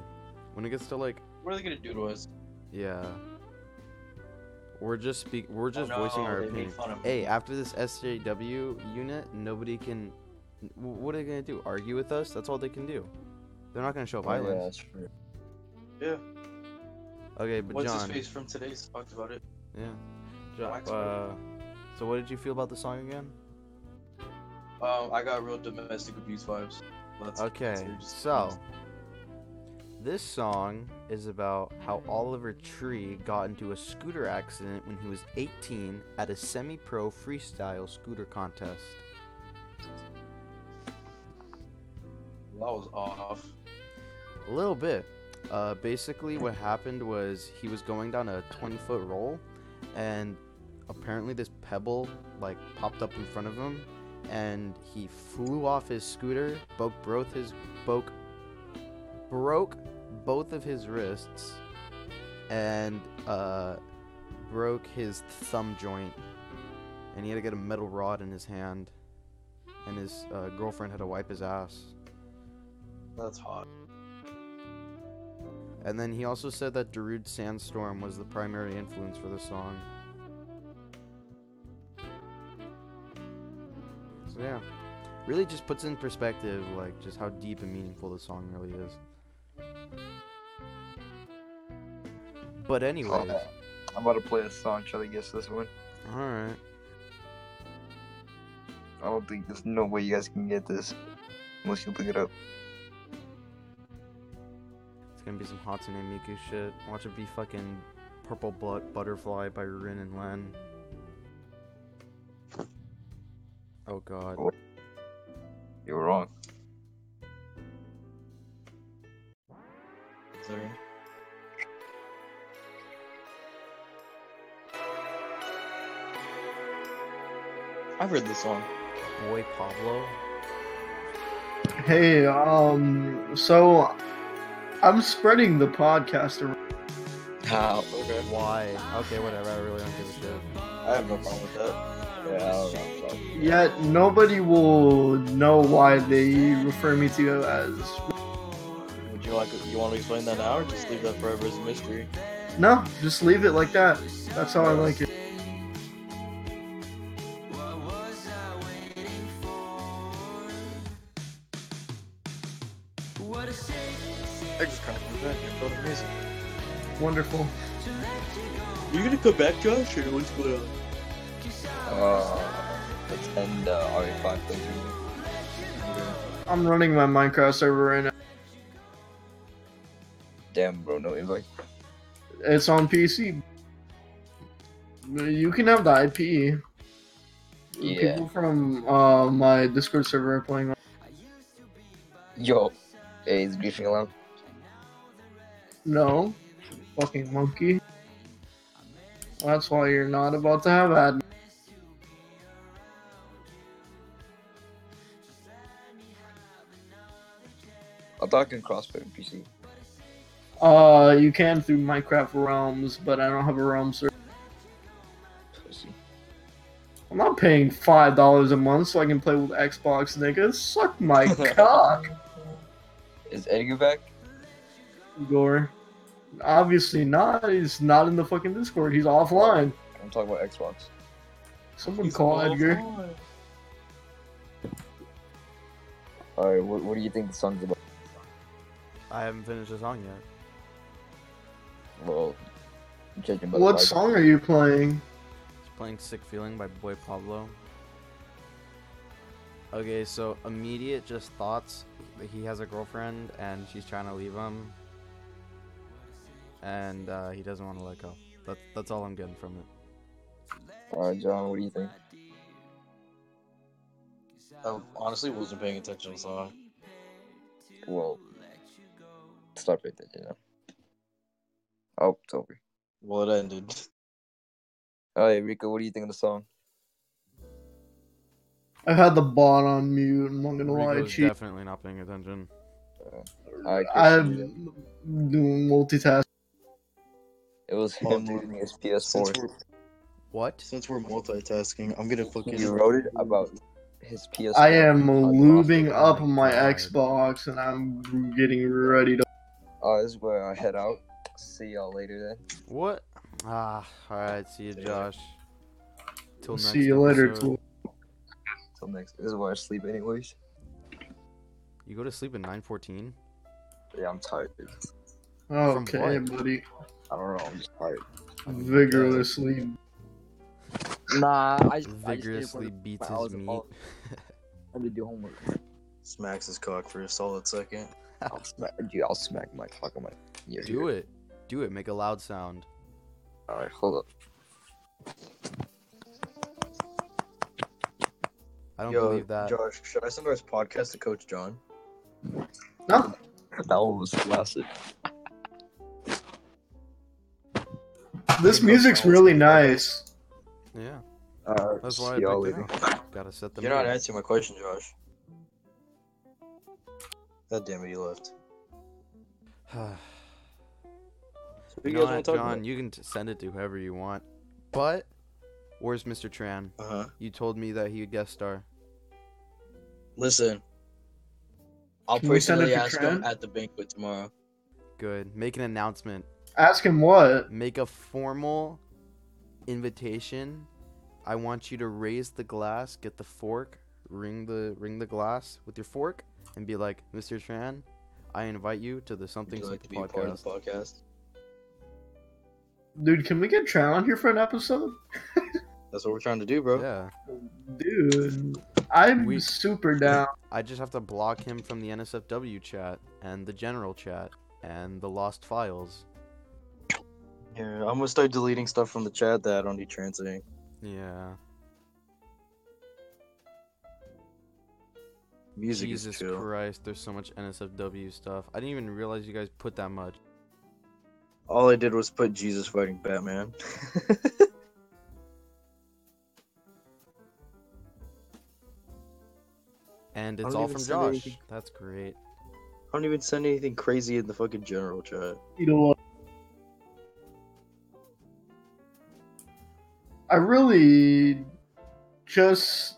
When it gets to like, What are they gonna do to us? yeah. We're just speak. We're just Oh, no, voicing our they made opinion. fun of me. Hey, after this SJW unit, nobody can. w- What are they gonna do? Argue with us? That's all they can do. They're not gonna show yeah, violence. that's true. Yeah. Okay, but What's John. his face from today's talked about it. Yeah. John. Wax Uh, so what did you feel about the song again? Um, I got real domestic abuse vibes. That's, Okay, that's so this song is about how Oliver Tree got into a scooter accident when he was 18 at a semi-pro freestyle scooter contest. that was off. A little bit. Uh, basically, what happened was he was going down a 20 foot roll, and apparently this pebble like popped up in front of him, and he flew off his scooter, broke both his broke broke both of his wrists, and uh, broke his thumb joint, and he had to get a metal rod in his hand, and his uh, girlfriend had to wipe his ass. That's hot. And then he also said that Darude Sandstorm was the primary influence for the song. So yeah, really just puts in perspective like just how deep and meaningful the song really is. But anyways, Oh, I'm about to play a song. Try to guess this one. all right. I don't think there's no way you guys can get this unless you look it up. It's gonna be some Hatsune Miku shit. Watch it be fucking Purple Blood Butterfly by Rin and Len. Oh god. You were wrong. Sorry. I've heard this song. Boy Pablo. Hey, um, so I'm spreading the podcast around. How? Okay. Why? Okay, whatever. I really don't give a shit. I have no problem with that. Yeah, I don't know. so- Yet nobody will know why they refer me to you as. Would you like? You want to explain that now, or just leave that forever as a mystery? No, just leave it like that. That's how I like it. I just kind of come back. You felt amazing. Wonderful. You gonna come back, Josh, or what's going on? Uh, let's end uh, RE5 playthrough. I'm running my Minecraft server right now. Damn, bro, no invite. It's on PC. You can have the IP. Yeah. People from uh, my Discord server are playing. on- Yo, hey, is griefing allowed? No, fucking monkey. That's why you're not about to have ad. I thought I can crossplay on PC. Uh, you can through Minecraft Realms, but I don't have a Realm server. Pussy. I'm not paying five dollars a month so I can play with Xbox niggas. Suck my cock, Is Edgar back? Igor. Obviously not. He's not in the fucking Discord. He's offline. I'm talking about Xbox. Someone call Edgar. Alright, what, what do you think the song's about? I haven't finished the song yet. Well, judging by What vibe. song are you playing? It's playing "Sick Feeling" by Boy Pablo. Okay, so immediate just thoughts. He has a girlfriend and she's trying to leave him, and uh, he doesn't want to let go. That's that's all I'm getting from it. Alright, John, what do you think? I honestly wasn't paying attention to the song. Well, stop right there, you know. Oh, it's over. Well, it ended. Alright, Rico, what do you think of the song? I had the bot on mute. I'm not gonna lie Rico's to you. definitely not paying attention. Uh, Alright, I'm doing multitasking. it was Oh, him dude. losing his PS4. we're, What? since we're multitasking, I'm gonna fucking. He wrote it about his PS4. I am on lubing Frosted. up my Xbox and I'm getting ready to. Uh, this is where I head out. See y'all later then. What? Ah, all right. See you, See. Josh. Till next See you later. episode. Tool. Till next. This is where I sleep, anyways. You go to sleep at 9:14. Yeah, I'm tired. Dude. Okay, buddy. I don't know. I'm just tired. Vigorously. Nah, I Vigorously beats his of meat. all- I did do homework. Smacks his cock for a solid second. I'll smack, dude. I'll smack my cock on my. Yeah, Do it. Do it. Make a loud sound. All right, hold up. I don't Yo, believe that. Josh, should I send our podcast to Coach John? No. That one was classic. This music's really nice. Yeah. Uh, That's why I see y'all picked it up. Gotta set the You're not answering my question, Josh. God damn it, you left. So you you know what, want to talk John? about? You can t- send it to whoever you want. But where's Mr. Tran? Uh huh. You told me that he would guest star. Listen, I'll Can we send personally to ask him at the banquet tomorrow. Good. Make an announcement. Ask him what? Make a formal invitation. I want you to raise the glass, get the fork, ring the ring the glass with your fork, and be like, Mr. Tran, I invite you to the Would Something you like to be a part of podcast. the podcast? Dude, can we get Tran on here for an episode? That's what we're trying to do, bro. Yeah. Dude, I'm We- super down. I just have to block him from the NSFW chat and the general chat and the lost files. Yeah, I'm gonna start deleting stuff from the chat that I don't need translating. Yeah. Music Jesus is chill. Christ, there's so much NSFW stuff. I didn't even realize you guys put that much. All I did was put Jesus fighting Batman. And it's all from Josh. anything. That's great. I don't even send anything crazy in the fucking general chat. You know what? I really just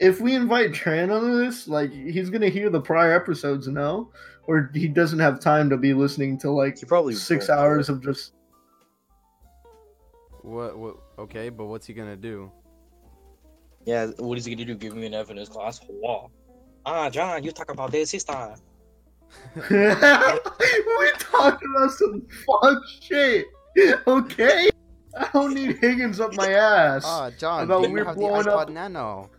if we invite Tran on this, like he's gonna hear the prior episodes, no? Or he doesn't have time to be listening to like He probably six won't. hours of just What? What? Okay, but what's he gonna do? Yeah, what is he gonna do? Give me an evidence class? Wow. Ah, John, you talk about this this time. we talked about some fuck shit. Okay? I don't need Higgins up my ass. Ah, John, About we're have the blowing iPod up- Nano?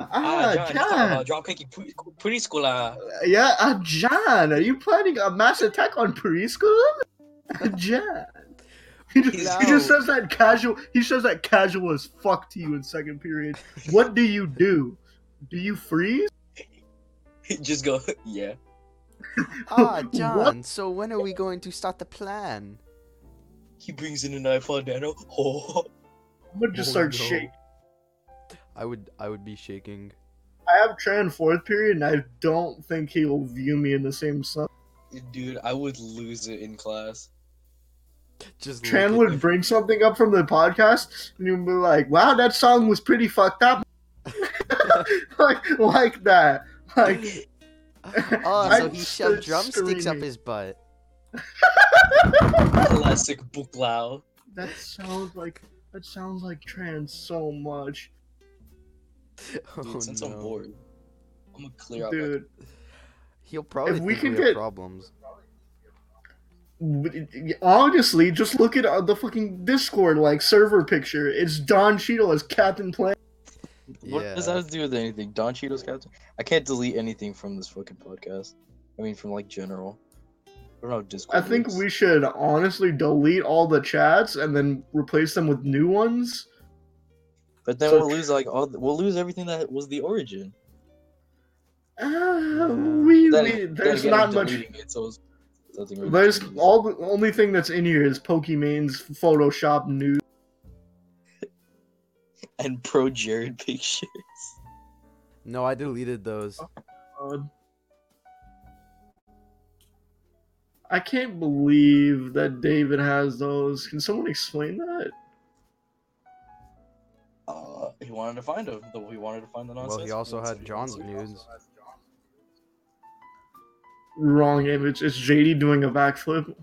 Ah, John. john dropkicking preschool. Yeah, uh, John, are you planning a mass attack on preschool? Uh, John. He just, he just says that casual. He says that casual as fuck to you in second period. What do you do? Do you freeze? Just go, yeah. Ah, What? John. So when are we going to start the plan? He brings in an iPod Nano. Oh, I'm gonna just Oh, start no. shaking. I would. I would be shaking. I have Tran fourth period, and I don't think he will view me in the same sun. dude, I would lose it in class. Just Tran would at- bring something up from the podcast, and you'd be like, "Wow, that song was pretty fucked up," like like that. Like, Oh, so I'd he shoved drumsticks up his butt. Classic Buklau. that sounds like that sounds like Tran so much, Dude, since I'm bored, I'm gonna clear out. my- dude. He'll probably If we can we have get- problems. Honestly, just look at uh, the fucking Discord like server picture. It's Don Cheadle as Captain Planet. What does that have to do with anything? Don Cheetos captain? I can't delete anything from this fucking podcast. I mean, from like general. I don't know. Discord. I think works. we should honestly delete all the chats and then replace them with new ones. But then so- we'll lose like all. We'll lose everything that was the origin. Uh, we, Then- we there's again, not much. It, so it's really There's changes. all the only thing that's in here is Pokemon's Photoshop news. and ProJared pictures. No, I deleted those. God. I can't believe that David has those. Can someone explain that? He wanted to find him. Though he wanted to find the nonsense. Well, he also had John's nudes. Wrong image. It's JD doing a backflip.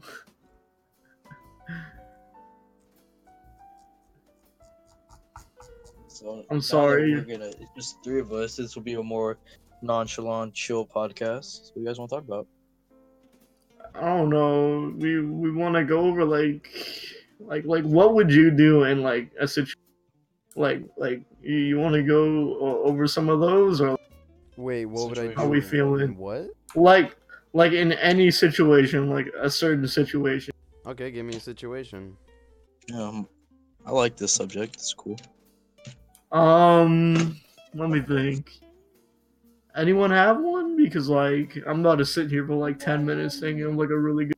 So I'm sorry. We're gonna. It's just three of us. This will be a more nonchalant, chill podcast. So, what you guys want to talk about? I don't know. We we want to go over like like like what would you do in like a situation like like you, you want to go o- over some of those or Wait, what would I do? Situation. How we feeling? What? like like in any situation like a certain situation. Okay, give me a situation. Um, I like this subject. It's cool. Um, let me think. Anyone have one? Because like I'm about to sit here for like ten minutes thinking of like a really good.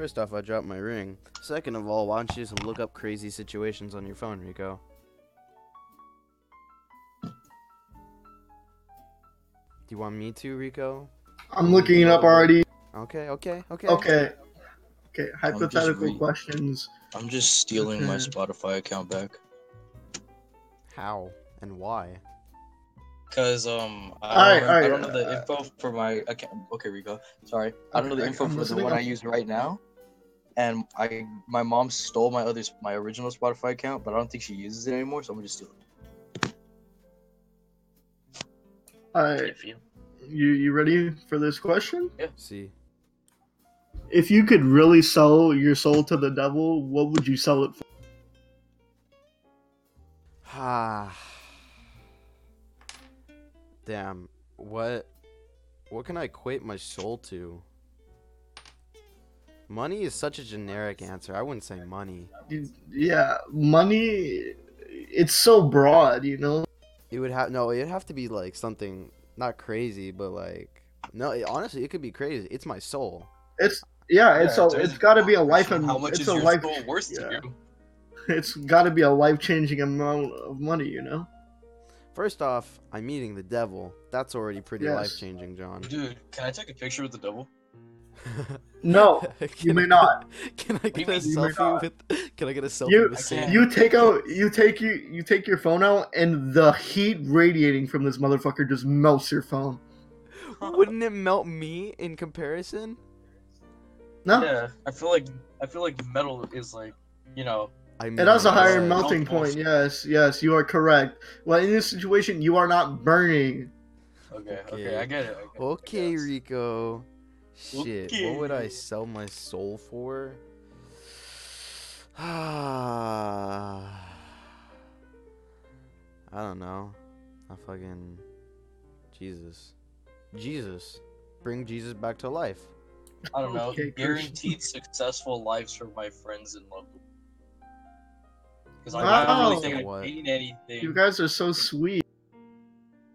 First off, I dropped my ring. Second of all, why don't you just look up crazy situations on your phone, Rico? Do you want me to, Rico? I'm looking it up already. Okay, okay, okay. Okay, okay. Hypothetical reading. questions. I'm just stealing my Spotify account back. How and why? Cause um, I, don't, I don't alright, know the uh, info for my account. Okay, Rico. Sorry, I don't know the info I'm for the one I I'm- use right now. And I, my mom stole my other, my original Spotify account, but I don't think she uses it anymore, so I'm gonna just steal it. All right, you you ready for this question? Yeah. See, If you could really sell your soul to the devil, what would you sell it for? ah, damn. What? What can I equate my soul to? Money is such a generic answer. I wouldn't say money. Yeah, money. It's so broad, you know. It would have no. It'd have to be like something not crazy, but like no. It, honestly, it could be crazy. It's my soul. It's yeah. It's Yeah, a. It's got to be a life. and How much it's is a your life. soul worth yeah. to you? It's got to be a life changing amount of money, you know. First off, I'm meeting the devil. That's already pretty Yes. life changing, John. Dude, can I take a picture with the devil? No, you may I- not. Can I get a mean you selfie with? Can I get a selfie You- with Sam? You take out. You take you. You take your phone out, and the heat radiating from this motherfucker just melts your phone. Wouldn't it melt me in comparison? No, Yeah, I feel like I feel like metal is like, you know, I mean, it has a higher uh, melting Don't point. Yes, yes, you are correct. Well, in this situation, you are not burning. okay, okay, Okay. I get it. I get it, I Okay. Rico. Shit, what would I sell my soul for? Ah, I don't know. I fucking Jesus, Jesus, bring Jesus back to life. I don't know. Okay, Guaranteed successful lives for my friends and loved ones. Because I, I Wow. don't really think What? I gain anything. You guys are so sweet.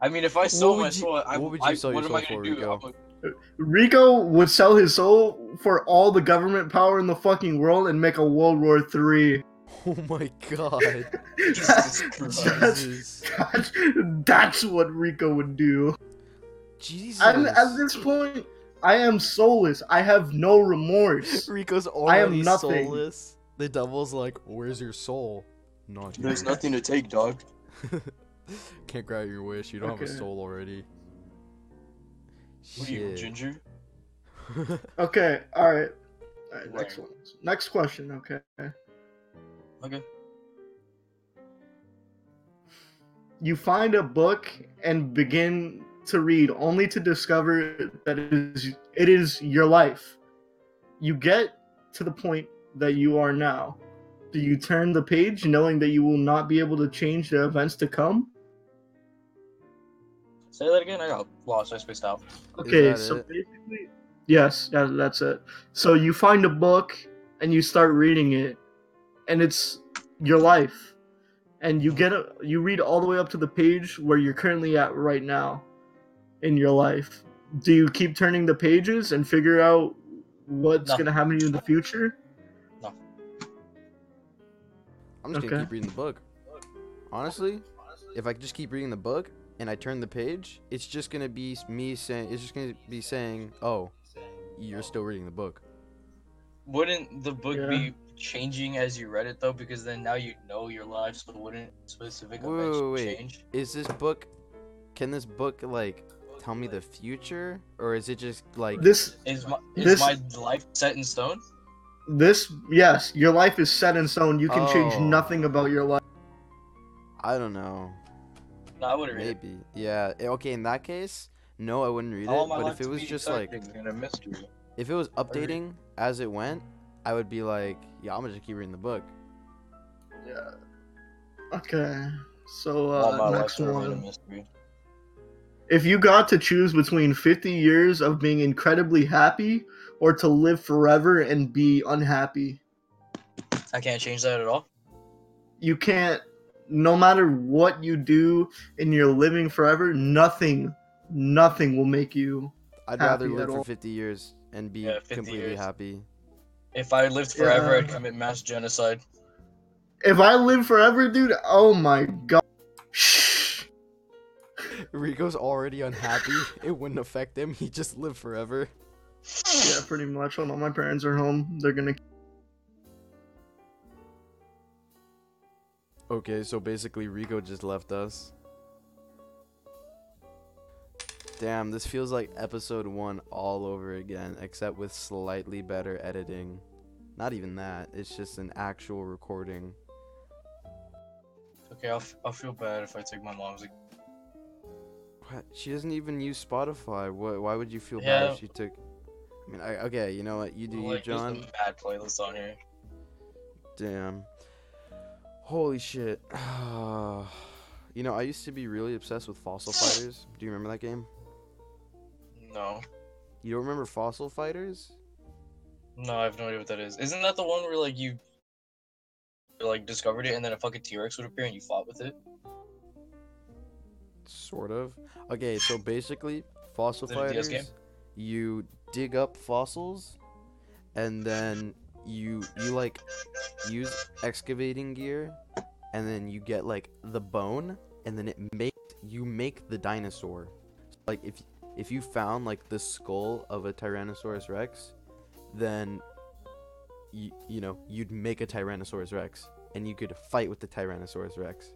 I mean, if I sold would my you- soul, I, what would you I, sell your what am I soul for. Rico? I'm Rico would sell his soul for all the government power in the fucking world and make a World War Three. Oh my God, Jesus that's, Christ. that's, that's, that's what Rico would do. Jesus. And at this point, I am soulless. I have no remorse. Rico's I am already nothing. soulless. The devil's like, "Where's your soul?" Not There's nothing to take, dog. Can't grant your wish. You don't have a soul already. What are you, Shit. Ginger? Okay, all right. All right, next one. Next question. Okay. Okay. You find a book and begin to read, only to discover that it is it is your life. You get to the point that you are now. Do you turn the page knowing that you will not be able to change the events to come? Say that again. I got lost. I spaced out. Okay, so it? basically, yes, that, that's it. So you find a book and you start reading it, and it's your life, and you get a, you read all the way up to the page where you're currently at right now in your life. Do you keep turning the pages and figure out what's No. gonna happen to you in the future? No. I'm just gonna keep reading the book. Honestly, if I just keep reading the book and I turn the page, it's just gonna be me saying, it's just gonna be saying, oh, you're still reading the book. Wouldn't the book Yeah. be changing as you read it though? Because then now you know your life, so wouldn't specific Wait, events wait, wait. change? Is this book? Can this book like tell me the future, or is it just like? This Is my is This- my life set in stone? this yes, your life is set in stone. You can change Oh. nothing about your life. I don't know. No, I wouldn't read it. Maybe. Yeah. eh, Okay. In that case, no, I wouldn't read I it. But if it was just like, a mystery. if it was updating as it went, I would be like, yeah, I'm gonna just keep reading the book. Yeah. Okay. So I want my uh, next to remain a one. If you got to choose between 50 years of being incredibly happy or to live forever and be unhappy, I can't change that at all. you can't, no matter what you do in your living forever, nothing, nothing will make you. I'd rather live at for all. 50 years and be Yeah, completely years. happy. If I lived forever, Yeah. I'd commit mass genocide. If I live forever, dude, oh my god. Shh. Rico's already unhappy. it wouldn't affect him. He just lived forever. Yeah, pretty much. Hold on, my parents are home. They're gonna. Okay, so basically Rico just left us. Damn, this feels like episode 1 all over again, except with slightly better editing. Not even that, it's just an actual recording. Okay, I'll, f- I'll feel bad if I take my mom's. What? She doesn't even use Spotify. Why, why would you feel bad if she took. I mean, I, okay, you know what? You do you, like, there's John. a bad playlist on here. Damn. Holy shit. you know, I used to be really obsessed with Fossil Fighters. Do you remember that game? No, You don't remember Fossil Fighters? no, I have no idea what that is. Isn't that the one where like you, like discovered it and then a fucking T Rex would appear and you fought with it? Sort of. Okay, so basically, Fossil Is it a DS Fighters, you dig up fossils, and then you you like use excavating gear, and then you get like the bone, and then it makes you make the dinosaur. Like if if you found like the skull of a Tyrannosaurus Rex, then you you know you'd make a Tyrannosaurus Rex, and you could fight with the Tyrannosaurus Rex.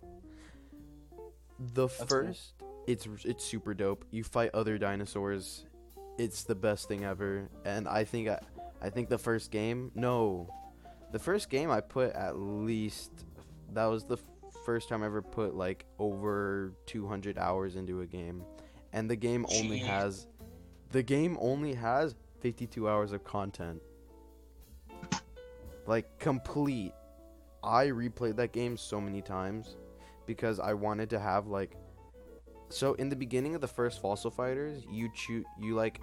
The cool. first, it's it's super dope. You fight other dinosaurs. It's the best thing ever, and I think I, I think the first game. No, the first game I put at least. That was the first time I ever put like over 200 hours into a game, and the game only Jeez. has, the game only has 52 hours of content. Like complete. I replayed that game so many times because I wanted to have like so in the beginning of the first Fossil Fighters, you choose you like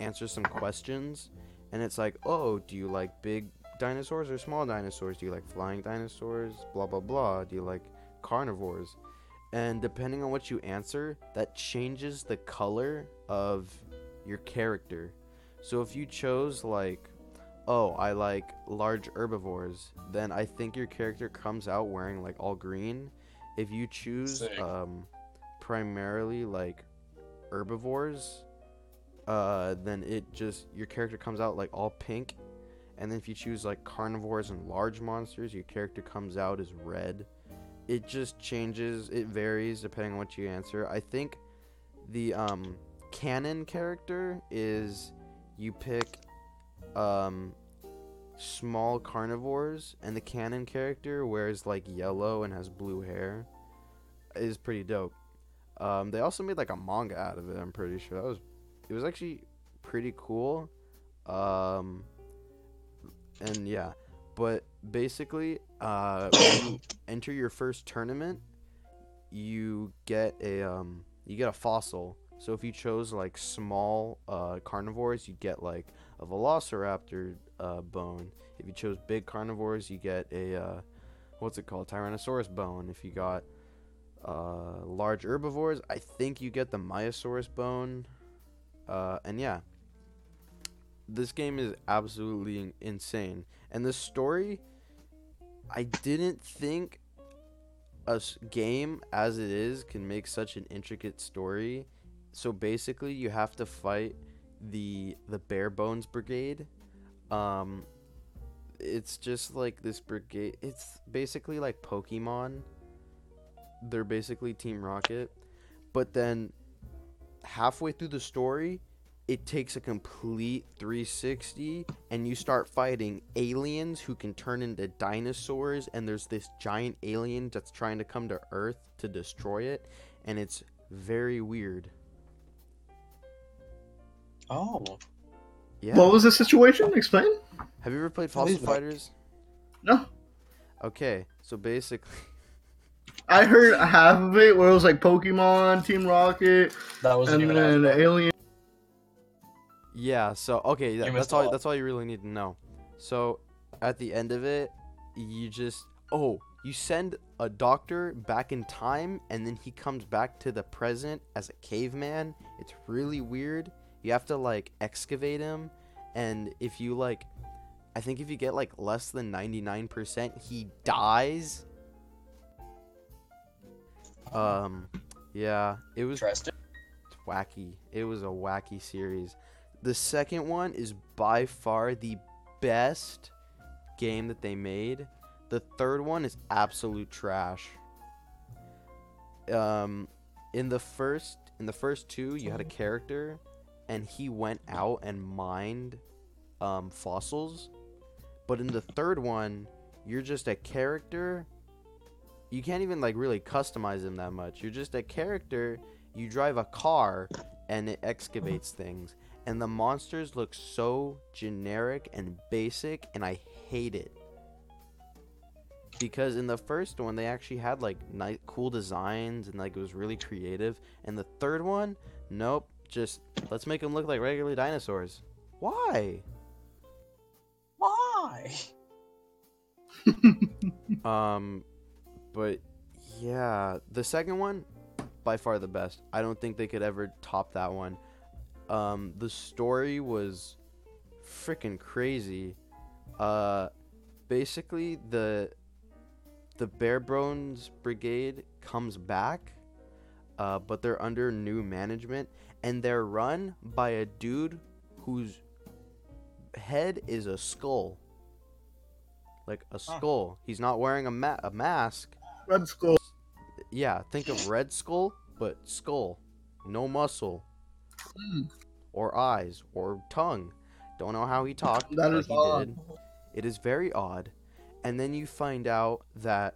answer some questions and it's like, "Oh, do you like big dinosaurs or small dinosaurs? Do you like flying dinosaurs? blah blah blah. Do you like carnivores?" And depending on what you answer, that changes the color of your character. So if you chose like oh, I like large herbivores, then I think your character comes out wearing like all green. If you choose um primarily like herbivores, uh then it just your character comes out like all pink. And then if you choose like carnivores and large monsters, your character comes out as red. It just changes, it varies depending on what you answer. I think the um canon character is you pick um small carnivores and the canon character wears like yellow and has blue hair is pretty dope um they also made like a manga out of it i'm pretty sure that was it was actually pretty cool um and yeah but basically, uh, when you enter your first tournament, you get a um, you get a fossil. So if you chose like small uh, carnivores, you get like a velociraptor uh, bone. If you chose big carnivores, you get a uh, what's it called, Tyrannosaurus bone. If you got uh, large herbivores, I think you get the Myosaurus bone. Uh, and yeah, this game is absolutely insane. And the story, I didn't think a game as it is can make such an intricate story. So basically, you have to fight the the Bare Bones Brigade. Um, it's just like this brigade. It's basically like Pokemon. They're basically Team Rocket, but then halfway through the story, it takes a complete 360 and you start fighting aliens who can turn into dinosaurs and there's this giant alien that's trying to come to earth to destroy it and it's very weird Oh. yeah What was the situation? Explain. have you ever played fossil fighters No. okay so basically I heard half of it where it was like Pokemon, Team Rocket, That wasn't and even then as. Alien. Yeah, so okay, that, that's missed all that's all you really need to know. So at the end of it, you just oh, you send a doctor back in time and then he comes back to the present as a caveman. It's really weird. You have to like excavate him and if you like I think if you get like less than 99%, he dies. Um yeah, it was Interesting. wacky. It was a wacky series. The second one is by far the best game that they made. The third one is absolute trash. Um in the first in the first two you had a character and he went out and mined um fossils. But in the third one, you're just a character. You can't even like really customize them that much. You're just a character you drive a car and it excavates things. And the monsters look so generic and basic and i hate it. Because in the first one they actually had like nice cool designs and like it was really creative. And the third one nope just let's make them look like regular dinosaurs. Why? Why? Um, but yeah, the second one, by far the best. I don't think they could ever top that one. Um, the story was freaking crazy. Uh, basically the the Bare Bones Brigade comes back, uh, but they're under new management, and they're run by a dude whose head is a skull like a Huh. skull. He's not wearing a, ma- a mask. Red Skull. Yeah, think of Red Skull, but skull. No muscle. Hmm. Or eyes. Or tongue. Don't know how he talked, That but is he odd. did. It is very odd. And then you find out that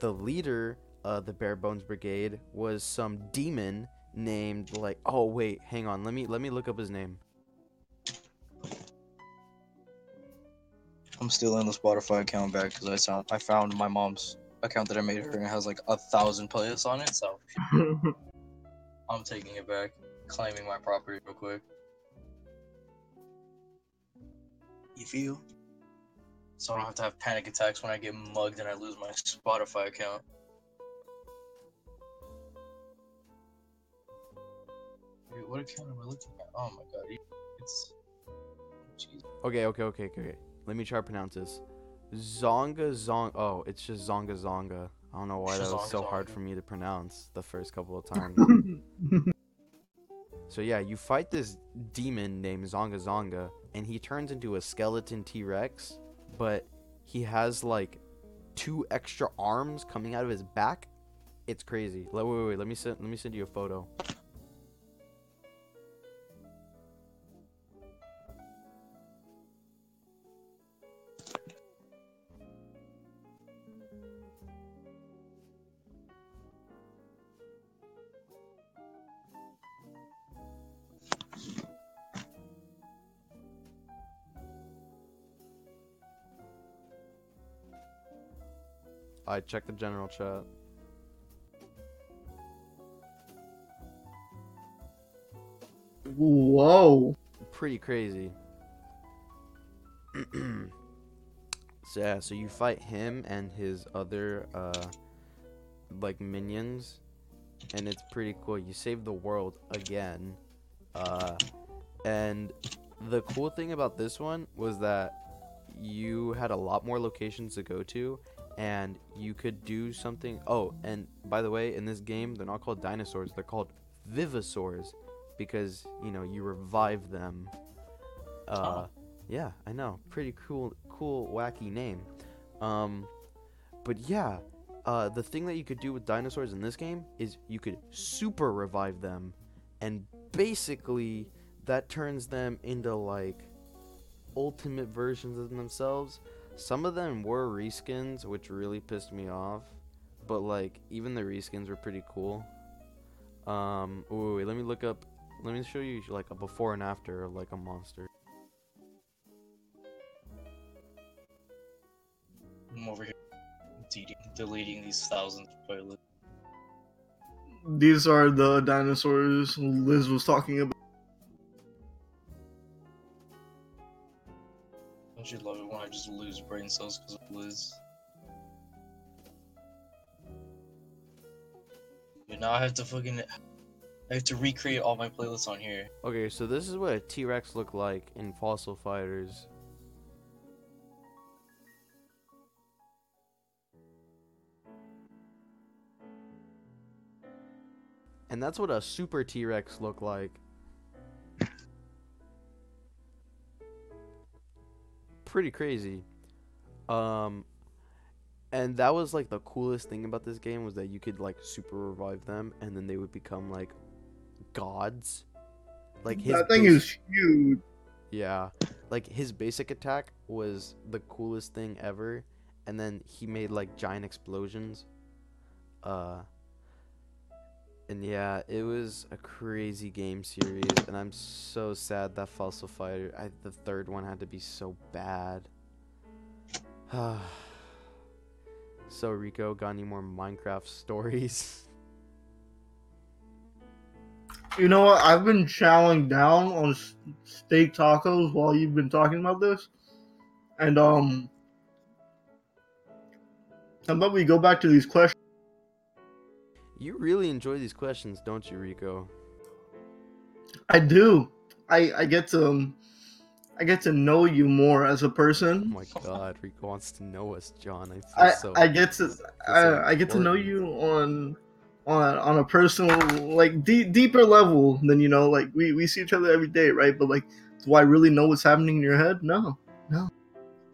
the leader of the Bare Bones Brigade was some demon named like oh wait, hang on, let me let me look up his name. I'm still in the Spotify account back because I found I found my mom's account that I made her and it has like a thousand playlists on it. So I'm taking it back, claiming my property real quick. You feel? So I don't have to have panic attacks when I get mugged and I lose my Spotify account. Wait, what account am I looking at? Oh my god, it's. Jeez. Okay, okay, okay, okay. okay. Let me try to pronounce this. Zonga Zong. Oh, it's just Zongazonga. I don't know why that was so hard for me to pronounce the first couple of times. so yeah, you fight this demon named Zongazonga, and he turns into a skeleton T Rex, but he has like two extra arms coming out of his back. It's crazy. Wait, wait, wait. Let me send. Let me send you a photo. I checked the general chat. Whoa. Pretty crazy. so yeah, so you fight him and his other uh like minions and it's pretty cool. You save the world again. Uh and the cool thing about this one was that you had a lot more locations to go to and you could do something oh and by the way in this game they're not called dinosaurs they're called vivosaurs because you know you revive them. Uh yeah i know pretty cool cool wacky name. Um but yeah uh the thing that you could do with dinosaurs in this game is you could super revive them and basically that turns them into like ultimate versions of themselves some of them were reskins which really pissed me off but like even the reskins were pretty cool um ooh, wait, let me look up let me show you like a before and after of like a monster I'm over here deleting, deleting these thousands of playlists. These are the dinosaurs Liz was talking about. Don't you love it when I just lose brain cells because of Liz? But now I have to fucking. I have to recreate all my playlists on here. Okay, so this is what a T-Rex looked like in Fossil Fighters. And that's what a super T-Rex looked like. Pretty crazy. Um and that was like the coolest thing about this game was that you could like super revive them and then they would become like gods. Like his that thing base- is huge. yeah, like his basic attack was the coolest thing ever, and then he made like giant explosions. Uh, and yeah, it was a crazy game series, and I'm so sad that Fossil Fighter, I, the third one had to be so bad. so Rico, got any more Minecraft stories? You know what? I've been chowing down on steak tacos while you've been talking about this, and um, how about we go back to these questions? You really enjoy these questions, don't you, Rico? I do. I I get to um, I get to know you more as a person. Oh my God, Rico wants to know us, John. I feel I so. I get to so I, I get to know you on on on a personal like deep, deeper level than you know like we we see each other every day right but like do I really know what's happening in your head no No,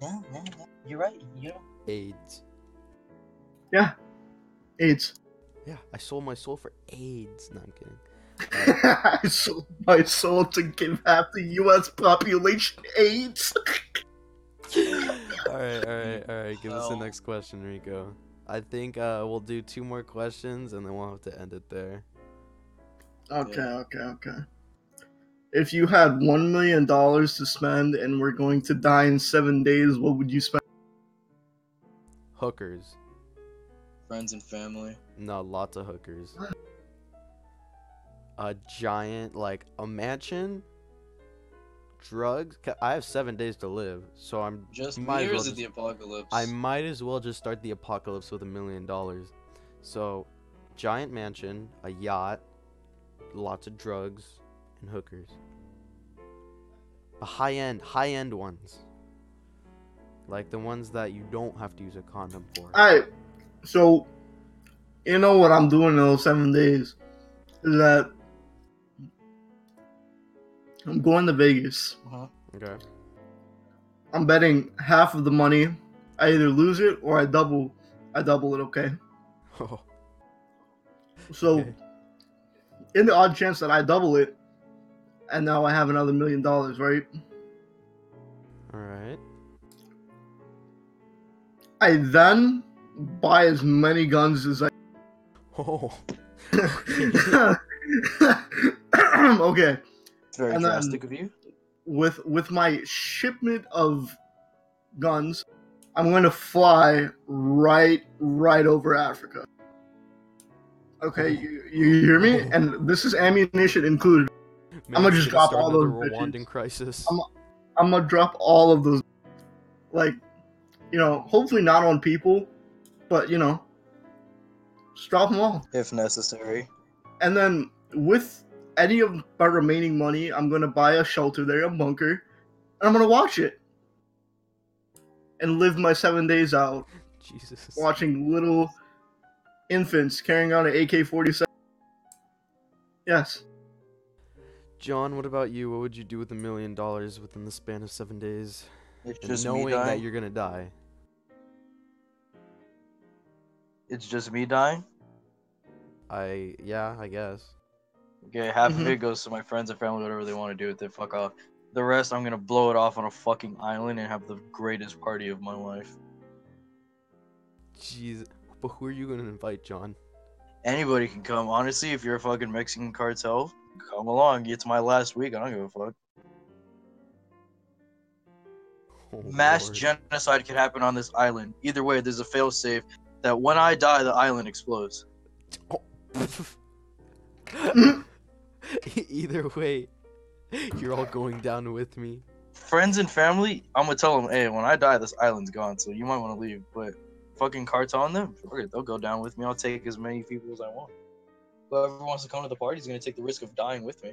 no, no. You're right. You know. AIDS. Yeah. AIDS Yeah, I sold my soul for AIDS. No, I'm kidding. I sold my soul to give half the U.S. population AIDS all right, all right, all right. Give us the next question, Rico. I think uh, we'll do two more questions and then we'll have to end it there. okay Yeah. okay okay if you had one million dollars to spend and we're going to die in seven days what would you spend Hookers. Friends and family. No, lots of hookers. A giant, like a mansion. drugs. I have seven days to live, so I'm Just Might years well of just- the apocalypse. I might as well just start the apocalypse with a million dollars. So, giant mansion, a yacht, lots of drugs, and hookers. The high end, high end ones. Like the ones that you don't have to use a condom for. all right so you know what I'm doing in those seven days is that I'm going to Vegas. Uh-huh. Okay. I'm betting half of the money. I either lose it or I double. I double it. Okay. Oh, So, okay. in the odd chance that I double it, and now I have another million dollars, right? All right. I then buy as many guns as I. Oh. okay. It's very And then- drastic of you. With with my shipment of guns, I'm gonna fly right, right over Africa. Okay, hmm. you, you hear me? Hmm. And this is ammunition included. Man, I'ma just drop start all another those Rwandan bitches. crisis. I'm- I'm gonna drop all of those. Like, you know, hopefully not on people, but you know, just drop them all. If necessary. And then with any of my remaining money, I'm gonna buy a shelter there, a bunker, and I'm gonna watch it and live my seven days out Jesus. watching little infants carrying on an AK-47. Yes. John, what about you? What would you do with a million dollars within the span of seven days? It's And just me knowing that you're gonna die. It's just me dying. I yeah, I guess. Okay, half of mm-hmm. it goes to my friends and family, whatever they want to do with it. Fuck off. The rest, I'm gonna blow it off on a fucking island and have the greatest party of my life. Jeez. But who are you gonna invite, John? Anybody can come. Honestly, if you're a fucking Mexican cartel, come along. It's my last week. I don't give a fuck. Oh, Mass Lord. genocide could happen on this island. Either way, there's a failsafe that when I die, the island explodes. Either way, you're all going down with me. Friends and family, I'm gonna tell them, hey, when I die, this island's gone, so you might want to leave. But fucking cartel on them, they'll go down with me. I'll take as many people as I want. Whoever wants to come to the party is gonna take the risk of dying with me.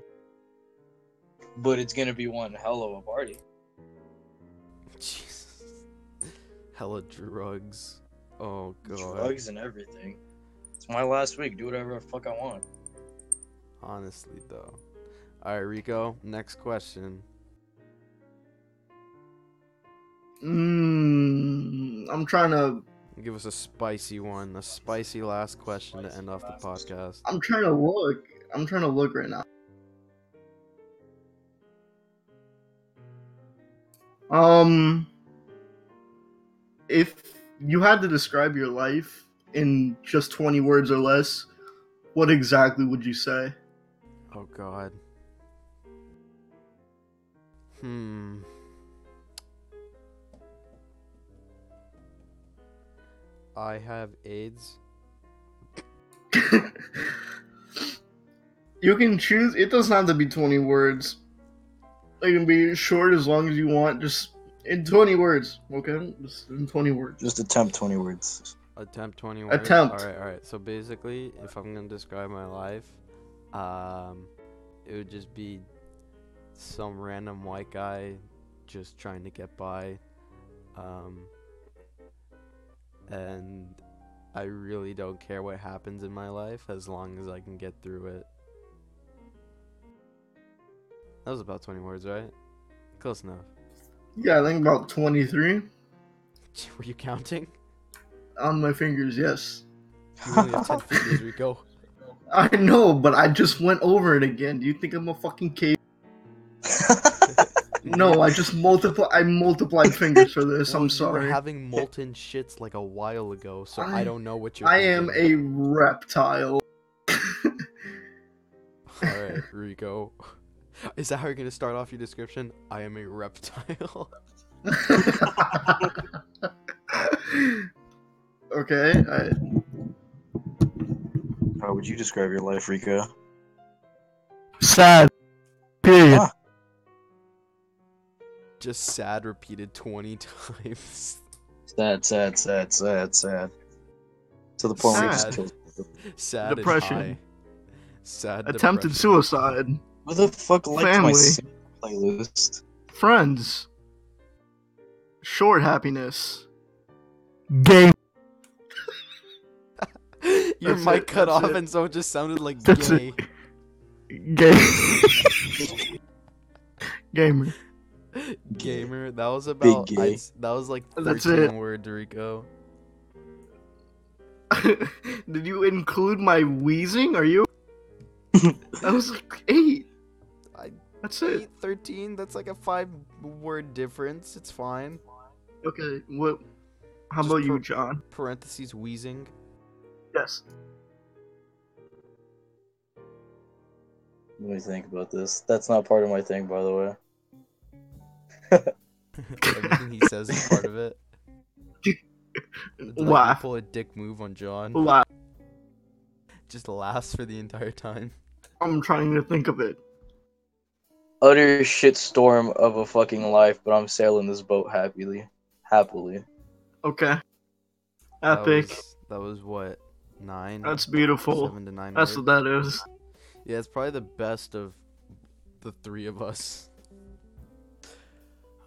But it's gonna be one hell of a party. Jesus. Hella drugs. Oh god. Drugs and everything. It's my last week. Do whatever the fuck I want. Honestly though. Alright, Rico, next question. Mm, I'm trying to. Give us a spicy one, a spicy last question to end off the podcast. I'm trying to look. I'm trying to look right now. Um, if you had to describe your life in just 20 words or less, what exactly would you say? Oh god. Hmm. I have AIDS. you can choose. It doesn't have to be 20 words. It can be short as long as you want. Just in 20 words, okay? Just in 20 words. Just attempt 20 words. Attempt 20 words. Attempt. Alright, alright. So basically, if I'm gonna describe my life, um, it would just be some random white guy just trying to get by. Um, and I really don't care what happens in my life as long as I can get through it. That was about 20 words, right? Close enough. Yeah, I think about 23 Were you counting? on my fingers, yes. You only have 10 fingers, Rico. I know, but I just went over it again. Do you think I'm a fucking cave? No, I just multiply. I multiplied fingers for this. Well, I'm were sorry. having molten shits like a while ago, so I, I- don't know what you're. I am a reptile. Alright, Rico. Is that how you're gonna start off your description? I am a reptile. okay. I, How would you describe your life, Rico? sad. Period. Huh. Just sad repeated 20 times. Sad, sad, sad, sad, sad. To the point where you just Sad. killed. Sad Depression. and high. Sad Attempted depression. suicide. Who the fuck liked my Family. playlist? Friends. Short happiness. Game. Your That's mic it, cut that's off it. and so it just sounded like That's gay. it. Game. Gamer. Gamer. That was about. gay. I'd that was like That's 13 it. words, Rico. Did you include my wheezing? Are you? That was like eight. I- That's it. 8, 13, that's like a five word difference. It's fine. Okay. What? How Just about you, per- John? Parentheses wheezing. Yes. Let me think about this. That's not part of my thing, by the way. Everything he says is part of it. Like, you Laugh. pull a dick move on John. Laugh. Just laughs for the entire time. I'm trying to think of it. Utter shitstorm of a fucking life, but I'm sailing this boat happily. Happily. Okay. That Epic. was, that was what nine. That's beautiful. Seven to nine. That's words? what that is. Yeah, it's probably the best of the three of us.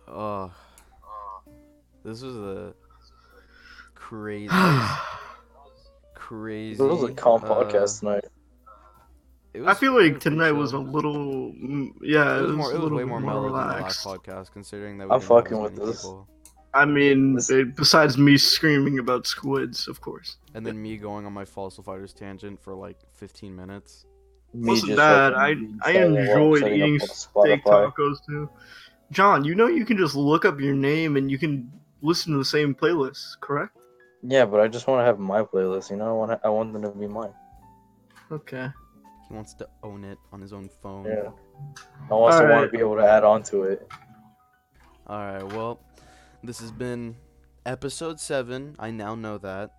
Oh, this was a crazy, crazy. This was a calm uh, podcast tonight. It I feel it was like pretty tonight was a little, mm, yeah, It was, more, a it was little way more more mellow than the last relaxed. podcast, considering that we I'm didn't have fucking with this. people. I mean, it- besides me screaming about squids, of course. And then me going on my Fossil Fighters tangent for like 15 minutes. Me Wasn't just bad. I I I'm enjoyed eating steak tacos too. John, you know you can just look up your name and you can listen to the same playlist, correct? Yeah, but I just want to have my playlist. You know, I want I want them to be mine. Okay. He wants to own it on his own phone. Yeah. I also want to be able to add on to it. Alright, well, this has been episode 7. I now know that.